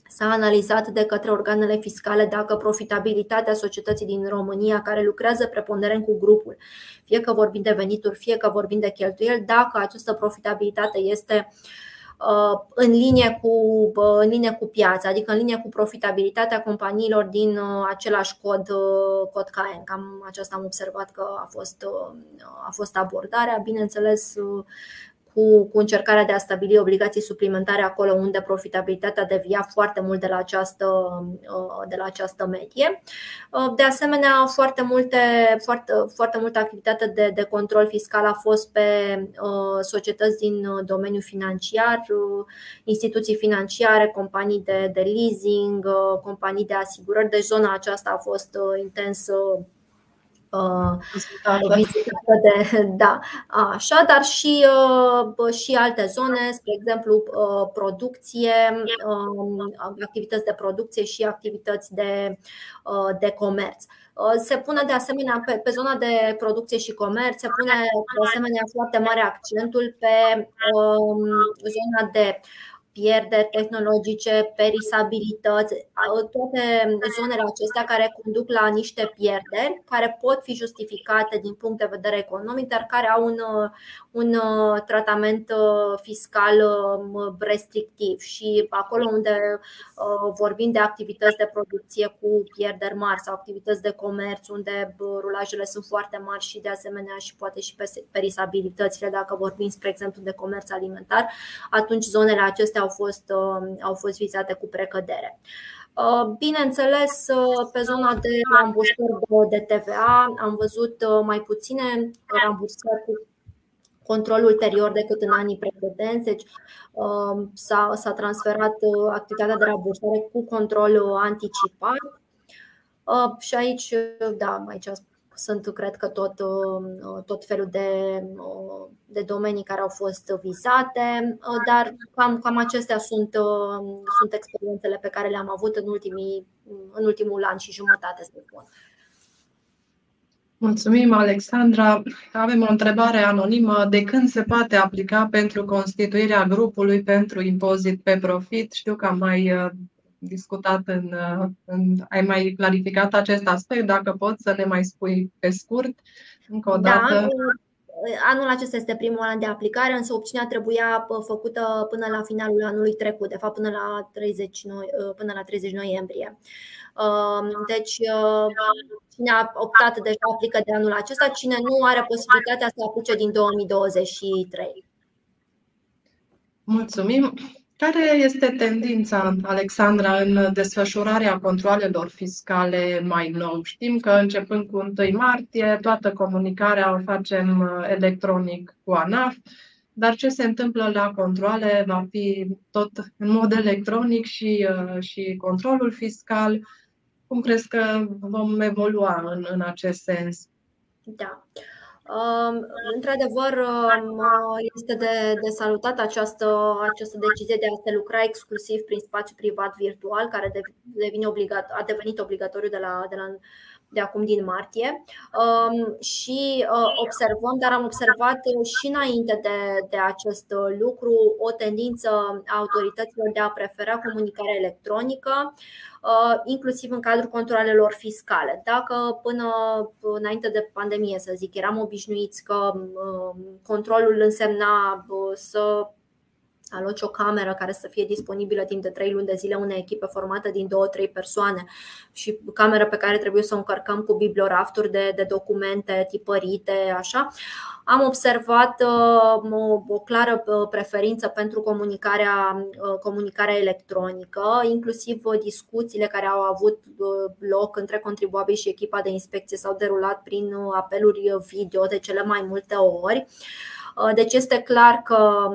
S-a analizat de către organele fiscale dacă profitabilitatea societății din România care lucrează preponderent cu grupul, fie că vorbim de venituri, fie că vorbim de cheltuieli, dacă această profitabilitate este uh, în linie cu, uh, în linie cu piața, adică în linie cu profitabilitatea companiilor din același cod, cod CAEN. Cam aceasta am observat că a fost, a fost abordarea. Bineînțeles, cu, cu încercarea de a stabili obligații suplimentare acolo unde profitabilitatea devia foarte mult de la această, de la această medie. De asemenea, foarte, multe, foarte, foarte multă activitate de, de control fiscal a fost pe societăți din domeniul financiar, instituții financiare, companii de, de leasing, companii de asigurări. Deci zona aceasta a fost intens vizitată de, da, așa, dar și, și alte zone, spre exemplu producție, activități de producție și activități de, de comerț. Se pune de asemenea pe, pe zona de producție și comerț, se pune de asemenea foarte mare accentul pe um, zona de pierderi tehnologice, perisabilități, toate zonele acestea care conduc la niște pierderi care pot fi justificate din punct de vedere economic, dar care au un, un tratament fiscal restrictiv. Și acolo unde vorbim de activități de producție cu pierderi mari sau activități de comerț, unde rulajele sunt foarte mari și de asemenea și poate și perisabilitățile, dacă vorbim, spre exemplu, de comerț alimentar, atunci zonele acestea au fost, uh, au fost vizate cu precădere. Uh, bineînțeles, uh, pe zona de rambursări de TVA am văzut mai puține rambursări cu control ulterior decât în anii precedenți. Deci s-a, s-a transferat activitatea de rambursare cu control anticipat. Și aici, da, aici sunt, cred că, tot, uh, tot felul de, uh, de domenii care au fost vizate, uh, dar cam, cam acestea sunt, sunt experiențele pe care le-am avut în, ultimii, în ultimul an și jumătate, să spun. Mulțumim, Alexandra. Avem o întrebare anonimă. De când se poate aplica pentru constituirea grupului pentru impozit pe profit? Știu că am mai discutat în, în. Ai mai clarificat acest aspect? Dacă poți să ne mai spui pe scurt, încă o da, dată. Da, Anul acesta este primul an de aplicare, însă opțiunea trebuia făcută până la finalul anului trecut, de fapt până la 30, noi, până la 30 noiembrie. Deci, cine a optat deja aplică de anul acesta, cine nu are posibilitatea să aplice din 2023. Mulțumim. Care este tendința, Alexandra, în desfășurarea controlelor fiscale mai nou? Știm că începând cu 1 martie, toată comunicarea o facem uh, electronic cu ANAF, dar ce se întâmplă la controle va fi tot în mod electronic și, uh, și controlul fiscal. Cum crezi că vom evolua în, în acest sens? Da. Uh, Într-adevăr, este de, de salutat această, această decizie de a se lucra exclusiv prin spațiu privat virtual, care devine obligat, a devenit obligatoriu de, la, de, la, de acum din martie. Și uh, observăm, dar am observat și înainte de, de acest lucru, o tendință a autorităților de a prefera comunicarea electronică. Uh, inclusiv în cadrul controlelor fiscale. Dacă până înainte de pandemie, să zic, eram obișnuiți că um, controlul însemna uh, să aloci o cameră care să fie disponibilă timp de 3 luni de zile unei echipe formată din 2-3 persoane și cameră pe care trebuie să o încărcăm cu bibliorafturi de, de documente tipărite, așa, am observat uh, o, o clară uh, preferință pentru comunicarea, uh, comunicarea electronică, inclusiv discuțiile care au avut loc între contribuabili și echipa de inspecție s-au derulat prin apeluri video de cele mai multe ori. Uh, deci este clar că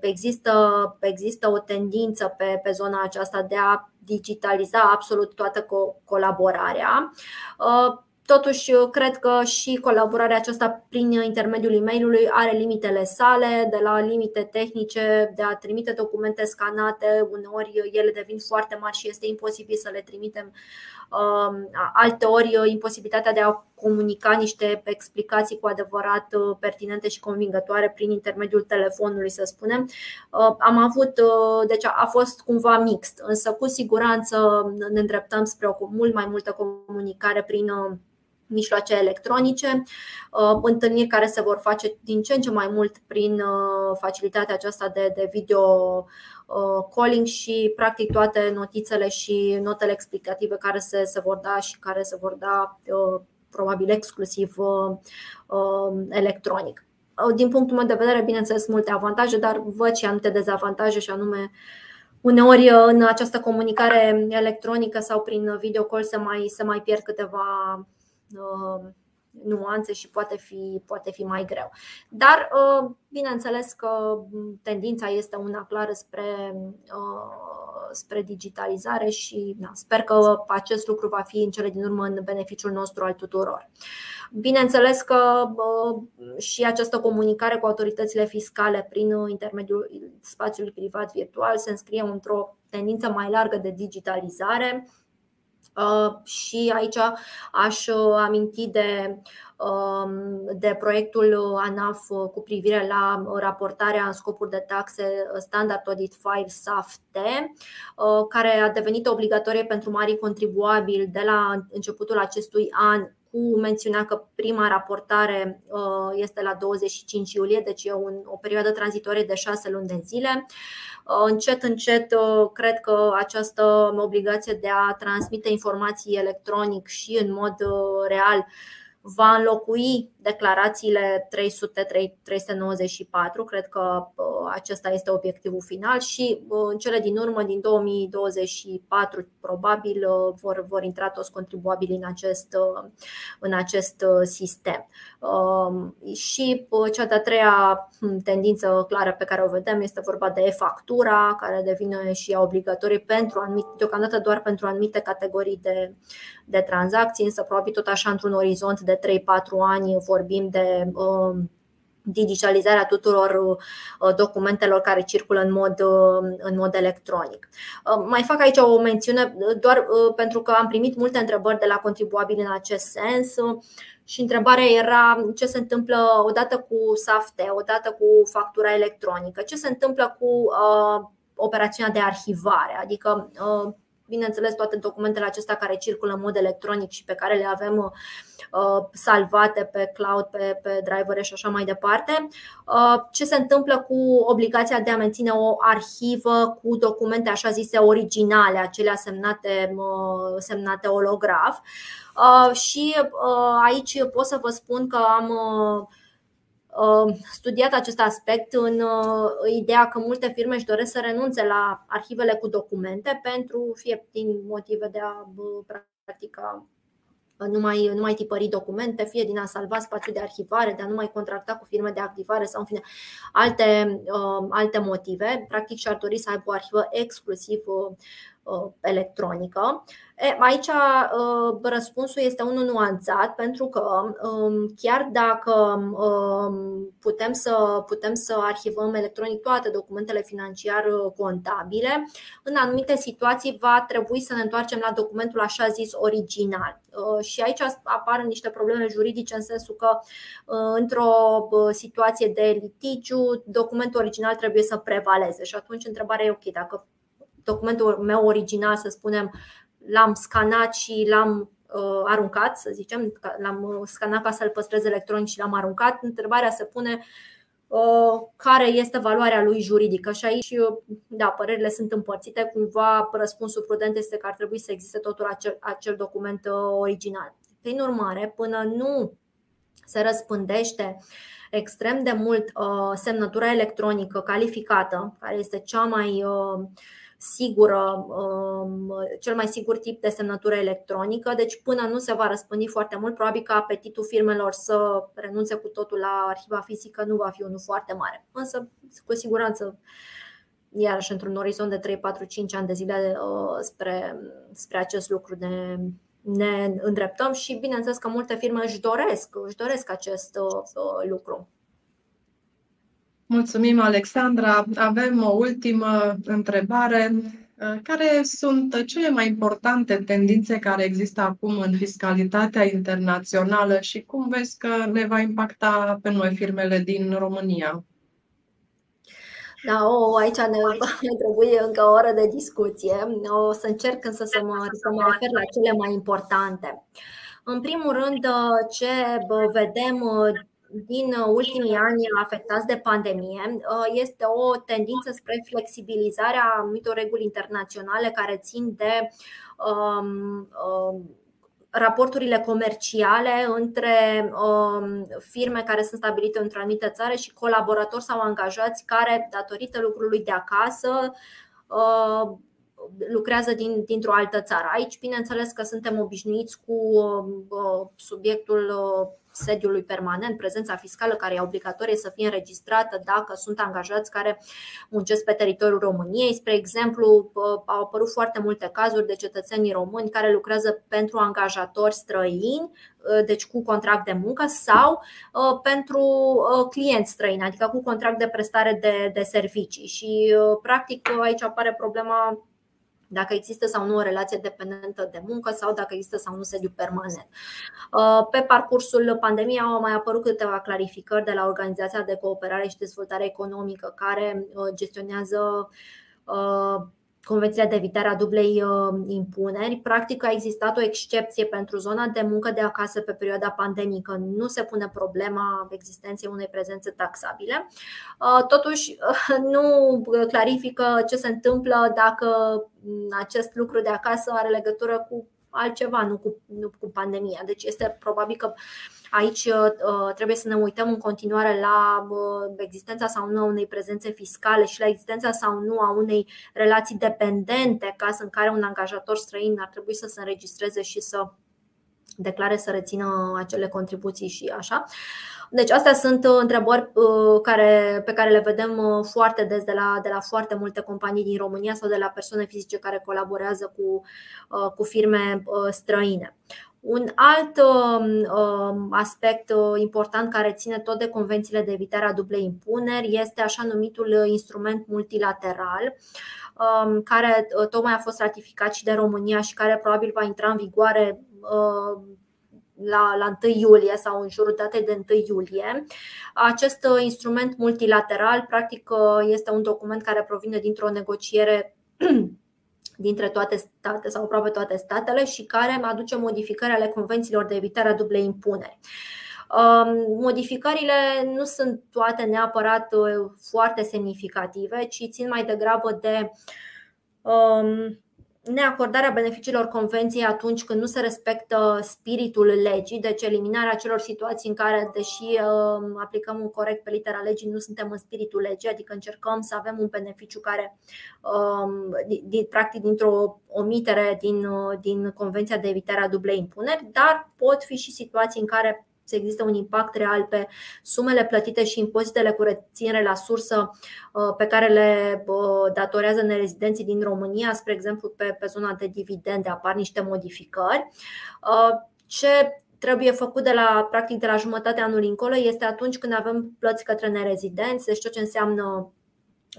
există, există o tendință pe, pe zona aceasta de a digitaliza absolut toată colaborarea. Uh, totuși, cred că și colaborarea aceasta prin intermediul e mail are limitele sale, de la limite tehnice, de a trimite documente scanate, uneori ele devin foarte mari și este imposibil să le trimitem Um, alte ori uh, imposibilitatea de a comunica niște explicații cu adevărat uh, pertinente și convingătoare prin intermediul telefonului, să spunem. Uh, am avut, deci a fost cumva mixt, însă cu siguranță ne îndreptăm spre o mult mai multă comunicare prin mijloace electronice, întâlniri care se vor face din ce în ce mai mult prin facilitatea aceasta de, de video Uh, calling și practic toate notițele și notele explicative care se, se vor da și care se vor da uh, probabil exclusiv uh, electronic. din punctul meu de vedere, bineînțeles, multe avantaje, dar văd și anumite dezavantaje și anume Uneori în această comunicare electronică sau prin videocall se mai, se mai pierd câteva uh, nuanțe și poate fi, poate fi mai greu. Dar uh, bineînțeles că tendința este una clară spre, uh, spre digitalizare și na, sper că acest lucru va fi în cele din urmă în beneficiul nostru al tuturor. Bineînțeles că și această comunicare cu autoritățile fiscale prin intermediul spațiului privat virtual se înscrie într-o tendință mai largă de digitalizare Uh, și aici aș uh, aminti de, um, de proiectul ANAF cu privire la raportarea în scopuri de taxe Standard Audit File SAFT, uh, care a devenit obligatorie pentru mari contribuabili de la începutul acestui an cu mențiunea că prima raportare este la 25 iulie, deci e o perioadă tranzitorie de 6 luni de zile. Încet, încet, uh, cred că această obligație de a transmite informații electronic și în mod uh, real va înlocui declarațiile 300-394. Cred că uh, acesta este obiectivul final și în cele din urmă, din 2024, probabil vor, vor intra toți contribuabili în acest, în acest sistem. Um, și cea de-a treia hm, tendință clară pe care o vedem este vorba de e-factura, care devine și ea obligatorie pentru anumite, deocamdată doar pentru anumite categorii de, de tranzacții, însă probabil tot așa într-un orizont de 3-4 ani vorbim de um, digitalizarea tuturor uh, documentelor care circulă în mod, uh, în mod electronic. Uh, mai fac aici o mențiune doar pentru că am primit multe întrebări de la contribuabili în acest sens. Și întrebarea era ce se întâmplă odată cu SAFTE, odată cu factura electronică, ce se întâmplă cu uh, operațiunea de arhivare, adică uh, bineînțeles, toate documentele acestea care circulă în mod electronic și pe care le avem uh, salvate pe cloud, pe, pe driver și așa mai departe. Uh, ce se întâmplă cu obligația de a menține o arhivă cu documente așa zise originale, acelea semnate, uh, semnate holograf. Și aici pot să vă spun că am Uh, studiat acest aspect în uh, ideea că multe firme își doresc să renunțe la arhivele cu documente pentru fie din motive de a practica nu mai, nu mai tipări documente, fie din a salva spațiul de arhivare, de a nu mai contracta cu firme de activare sau în fine alte, uh, alte motive. Practic și-ar dori să aibă o arhivă exclusiv uh, Uh, electronică. Aici uh, răspunsul este unul nuanțat pentru că um, chiar dacă um, putem să, putem să arhivăm electronic toate documentele financiar contabile, în anumite situații va trebui să ne întoarcem la documentul așa zis original. Uh, și aici apar niște probleme juridice în sensul că într-o situație de litigiu, documentul original trebuie să prevaleze și atunci întrebarea e ok, dacă documentul meu original, să spunem, l-am scanat și l-am uh, aruncat, să zicem, l-am uh, scanat ca să-l păstrez electronic și l-am aruncat, întrebarea se pune uh, care este valoarea lui juridică. Și aici, da, părerile sunt împărțite. Cumva, răspunsul prudent este că ar trebui să existe totul acel, acel document original. Prin urmare, până nu se răspândește extrem de mult semnătura electronică calificată, care este cea mai sigură, um, cel mai sigur tip de semnătură electronică. Deci până nu se va răspândi foarte mult, probabil că apetitul firmelor să renunțe cu totul la arhiva fizică nu va fi unul foarte mare. Însă, cu siguranță, iarăși într-un orizont de 3, 4, 5 ani de zile uh, spre, spre acest lucru ne, ne îndreptăm și bineînțeles că multe firme își doresc, își doresc acest uh, lucru. Mulțumim, Alexandra. Avem o ultimă întrebare. Care sunt cele mai importante tendințe care există acum în fiscalitatea internațională și cum vezi că ne va impacta pe noi firmele din România? Da, o, aici ne, ne trebuie încă o oră de discuție. O să încerc însă să mă, să mă refer la cele mai importante. În primul rând, ce vedem din uh, ultimii ani afectați de pandemie uh, este o tendință spre flexibilizarea anumitor reguli internaționale care țin de um, um, raporturile comerciale între um, firme care sunt stabilite într-o anumită țară și colaboratori sau angajați care, datorită lucrului de acasă, uh, lucrează din, dintr-o altă țară. Aici, bineînțeles că suntem obișnuiți cu uh, subiectul sediului permanent, prezența fiscală care e obligatorie să fie înregistrată dacă sunt angajați care muncesc pe teritoriul României. Spre exemplu, au apărut foarte multe cazuri de cetățenii români care lucrează pentru angajatori străini, deci cu contract de muncă, sau pentru clienți străini, adică cu contract de prestare de, de servicii. Și, practic, aici apare problema dacă există sau nu o relație dependentă de muncă sau dacă există sau nu sediu permanent. Uh, pe parcursul pandemiei au mai apărut câteva clarificări de la Organizația de Cooperare și Dezvoltare Economică care uh, gestionează uh, convenția de evitare a dublei uh, impuneri. Practic a existat o excepție pentru zona de muncă de acasă pe perioada pandemică. Nu se pune problema existenței unei prezențe taxabile. Uh, totuși, nu clarifică ce se întâmplă dacă acest lucru de acasă are legătură cu altceva, nu cu, nu cu pandemia. Deci este probabil că aici uh, trebuie să ne uităm în continuare la uh, existența sau nu a unei prezențe fiscale și la existența sau nu a unei relații dependente, caz în care un angajator străin ar trebui să se înregistreze și să declare să rețină acele contribuții și așa. Deci astea sunt uh, întrebări care, pe care le vedem foarte des de la, de la foarte multe companii din România sau de la persoane fizice care colaborează cu, cu firme străine. Un alt um, aspect uh, important care ține tot de convențiile de evitare a dublei impuneri este așa numitul instrument multilateral, um, care uh, tocmai a fost ratificat și de România și care probabil va intra în vigoare uh, la, la 1 iulie sau în jurul datei de 1 iulie. Acest instrument multilateral, practic, este un document care provine dintr-o negociere dintre toate state sau aproape toate statele și care aduce modificări ale convențiilor de evitare a dublei impuneri. Um, modificările nu sunt toate neapărat uh, foarte semnificative, ci țin mai degrabă de um, neacordarea beneficiilor convenției atunci când nu se respectă spiritul legii, deci eliminarea celor situații în care, deși uh, aplicăm un corect pe litera legii, nu suntem în spiritul legii, adică încercăm să avem un beneficiu care, um, practic, dintr-o omitere din, uh, din Convenția de evitare a dublei impuneri, dar pot fi și situații în care să existe un impact real pe sumele plătite și impozitele cu reținere la sursă uh, pe care le uh, datorează nerezidenții din România, spre exemplu pe, pe zona de dividende apar niște modificări. Uh, ce trebuie făcut de la, practic de la jumătatea anului încolo este atunci când avem plăți către nerezidenți, deci tot ce înseamnă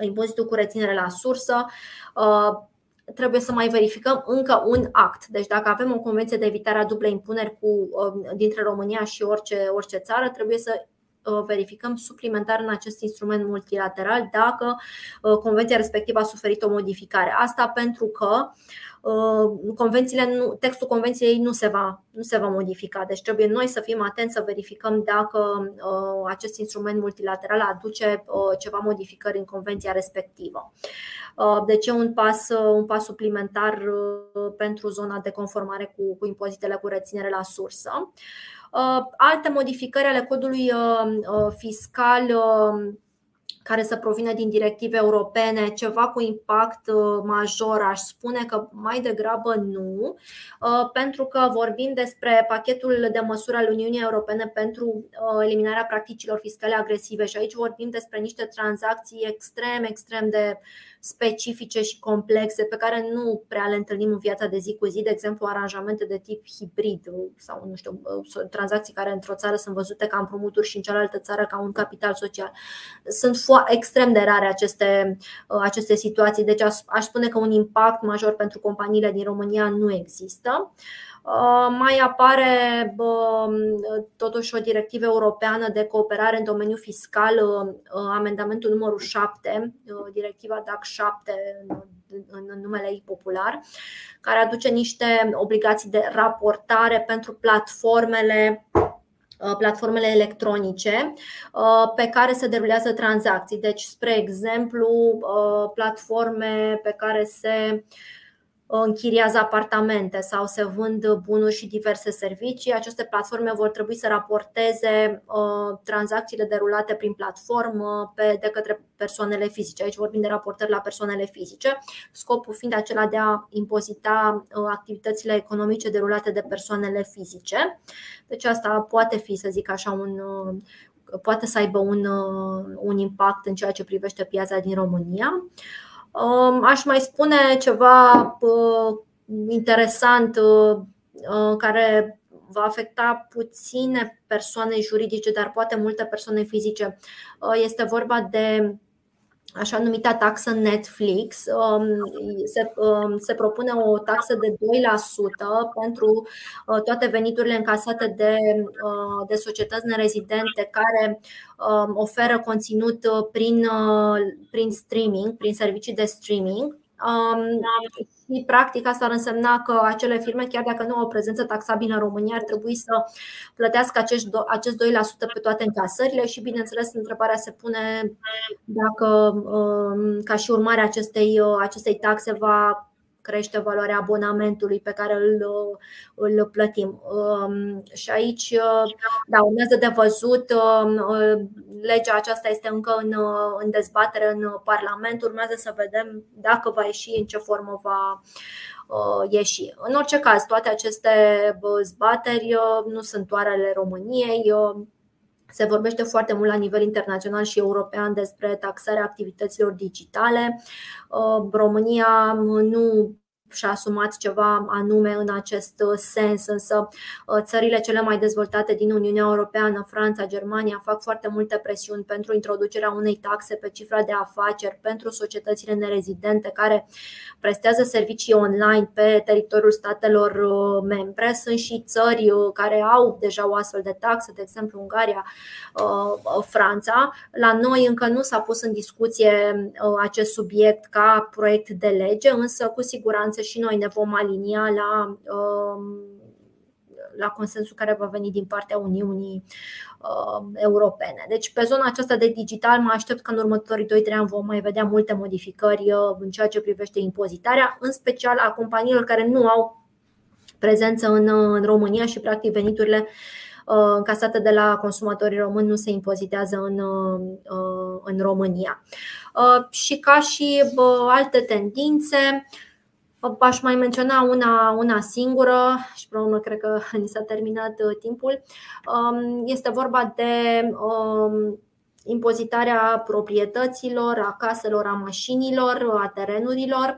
impozitul cu reținere la sursă, trebuie să mai verificăm încă un act. Deci dacă avem o convenție de evitare a dublei impuneri cu, um, dintre România și orice, orice țară, trebuie să uh, verificăm suplimentar în acest instrument multilateral dacă uh, convenția respectivă a suferit o modificare. Asta pentru că uh, convențiile nu, textul convenției nu se, va, nu se va modifica. Deci trebuie noi să fim atenți să verificăm dacă acest instrument multilateral aduce ceva modificări în convenția respectivă. Uh, deci e un pas, uh, un pas suplimentar uh, pentru zona de conformare cu, cu impozitele cu reținere la sursă. Alte modificări ale codului fiscal care să provină din directive europene, ceva cu impact uh, major, aș spune că mai degrabă nu, uh, pentru că vorbim despre pachetul de măsuri al Uniunii Europene pentru uh, eliminarea practicilor fiscale agresive și aici vorbim despre niște tranzacții extrem, extrem de specifice și complexe pe care nu prea le întâlnim în viața de zi cu zi, de exemplu aranjamente de tip hibrid sau nu știu, tranzacții care într-o țară sunt văzute ca împrumuturi și în cealaltă țară ca un capital social. Sunt extrem de rare aceste, uh, aceste situații, deci aș spune că un impact major pentru companiile din România nu există. Uh, mai apare totuși o directivă europeană de cooperare în domeniul fiscal, uh, amendamentul numărul 7, directiva DAC 7 în numele ei popular, care aduce niște obligații de raportare pentru platformele Uh, platformele electronice uh, pe care se derulează tranzacții. Deci, spre exemplu, uh, platforme pe care se închiriază apartamente sau se vând bunuri și diverse servicii, aceste platforme vor trebui să raporteze tranzacțiile derulate prin platformă pe, de către persoanele fizice. Aici vorbim de raportări la persoanele fizice, scopul fiind acela de a impozita activitățile economice derulate de persoanele fizice. Deci asta poate fi, să zic așa, un, poate să aibă un, un impact în ceea ce privește piața din România. Um, aș mai spune ceva uh, interesant uh, uh, care va afecta puține persoane juridice, dar poate multe persoane fizice. Este vorba de așa numita taxă Netflix. Um, se, um, se propune o taxă de 2% pentru uh, toate veniturile încasate de, uh, de societăți nerezidente care um, oferă conținut uh, prin, prin streaming, prin servicii de streaming. Și practic asta ar însemna că acele firme, chiar dacă nu au o prezență taxabilă în România, ar trebui să plătească acest 2% pe toate încasările și, bineînțeles, întrebarea se pune dacă, um, ca și urmare acestei, uh, acestei taxe, va crește valoarea abonamentului pe care îl, îl plătim. Um, și aici, uh, da, urmează de văzut, um, uh, legea aceasta este încă în, uh, în dezbatere în Parlament, urmează să vedem dacă va ieși, în ce formă va ieși. În orice caz, toate aceste zbateri nu sunt doar ale României. Se vorbește foarte mult la nivel internațional și european despre taxarea activităților digitale. România nu și-a asumat ceva anume în acest uh, sens, însă uh, țările cele mai dezvoltate din Uniunea Europeană, Franța, Germania, fac foarte multe presiuni pentru introducerea unei taxe pe cifra de afaceri pentru societățile nerezidente care prestează servicii online pe teritoriul statelor uh, membre. Sunt și țări care au deja o astfel de taxă, de exemplu Ungaria, Franța. La noi încă nu s-a pus în discuție acest subiect ca proiect de lege, însă cu siguranță siguranță și noi ne vom alinia la, um, la consensul care va veni din partea Uniunii um, Europene. Deci, pe zona aceasta de digital, mă aștept că în următorii 2-3 ani vom mai vedea multe modificări uh, în ceea ce privește impozitarea, în special a companiilor care nu au prezență în, uh, în România și, practic, veniturile uh, încasate de la consumatorii români nu se impozitează în, în România. Și ca și alte tendințe, Aș mai menționa una, una singură și pe urmă cred că ni s-a terminat uh, timpul. Um, este vorba de um, impozitarea proprietăților, a caselor, a mașinilor, a terenurilor.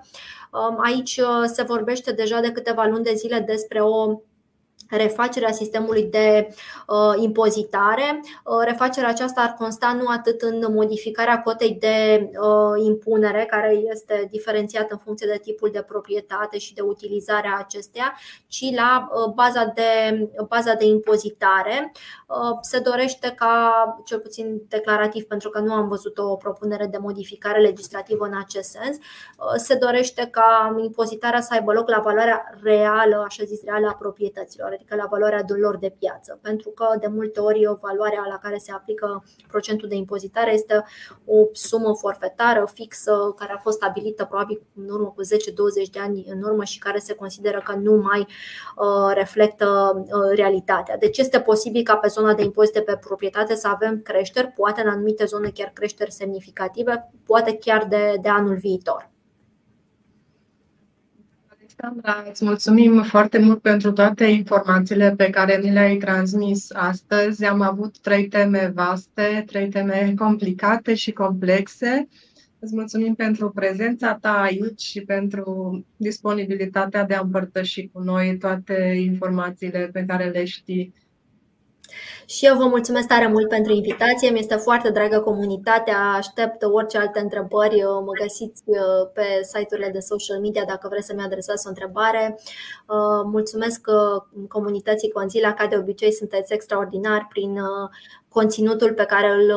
Um, aici uh, se vorbește deja de câteva luni de zile despre o refacerea sistemului de uh, impozitare. Uh, refacerea aceasta ar consta nu atât în modificarea cotei de uh, impunere, care este diferențiată în funcție de tipul de proprietate și de utilizarea acesteia, ci la baza de, baza de impozitare. Se dorește ca, cel puțin declarativ, pentru că nu am văzut o propunere de modificare legislativă în acest sens, se dorește ca impozitarea să aibă loc la valoarea reală, așa zis, reală a proprietăților adică la valoarea lor de piață, pentru că de multe ori valoarea la care se aplică procentul de impozitare este o sumă forfetară fixă care a fost stabilită probabil în urmă cu 10-20 de ani în urmă și care se consideră că nu mai uh, reflectă uh, realitatea. Deci este posibil ca pe zona de impozite pe proprietate să avem creșteri, poate în anumite zone chiar creșteri semnificative, poate chiar de, de anul viitor. Alexandra, îți mulțumim foarte mult pentru toate informațiile pe care ni le-ai transmis astăzi. Am avut trei teme vaste, trei teme complicate și complexe. Îți mulțumim pentru prezența ta aici și pentru disponibilitatea de a împărtăși cu noi toate informațiile pe care le știi și eu vă mulțumesc tare mult pentru invitație. Mi este foarte dragă comunitatea. Aștept orice alte întrebări. Mă găsiți uh, pe site-urile de social media dacă vreți să-mi adresați o întrebare. Uh, mulțumesc uh, comunității Conzila, ca de obicei sunteți extraordinari prin conținutul pe care îl,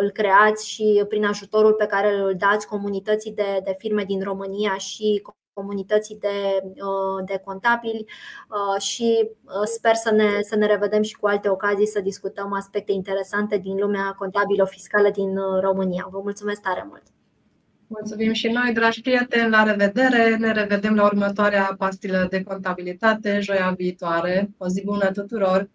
îl creați și prin ajutorul pe care îl dați comunității de, de firme din România și comunității de, uh, de contabili uh, și uh, sper să ne, să ne revedem și cu alte ocazii să discutăm aspecte interesante din lumea contabilă fiscală din România. Vă mulțumesc tare mult! Mulțumim și noi, dragi prieteni, la revedere! Ne revedem la următoarea pastilă de contabilitate, joia viitoare. O zi bună tuturor!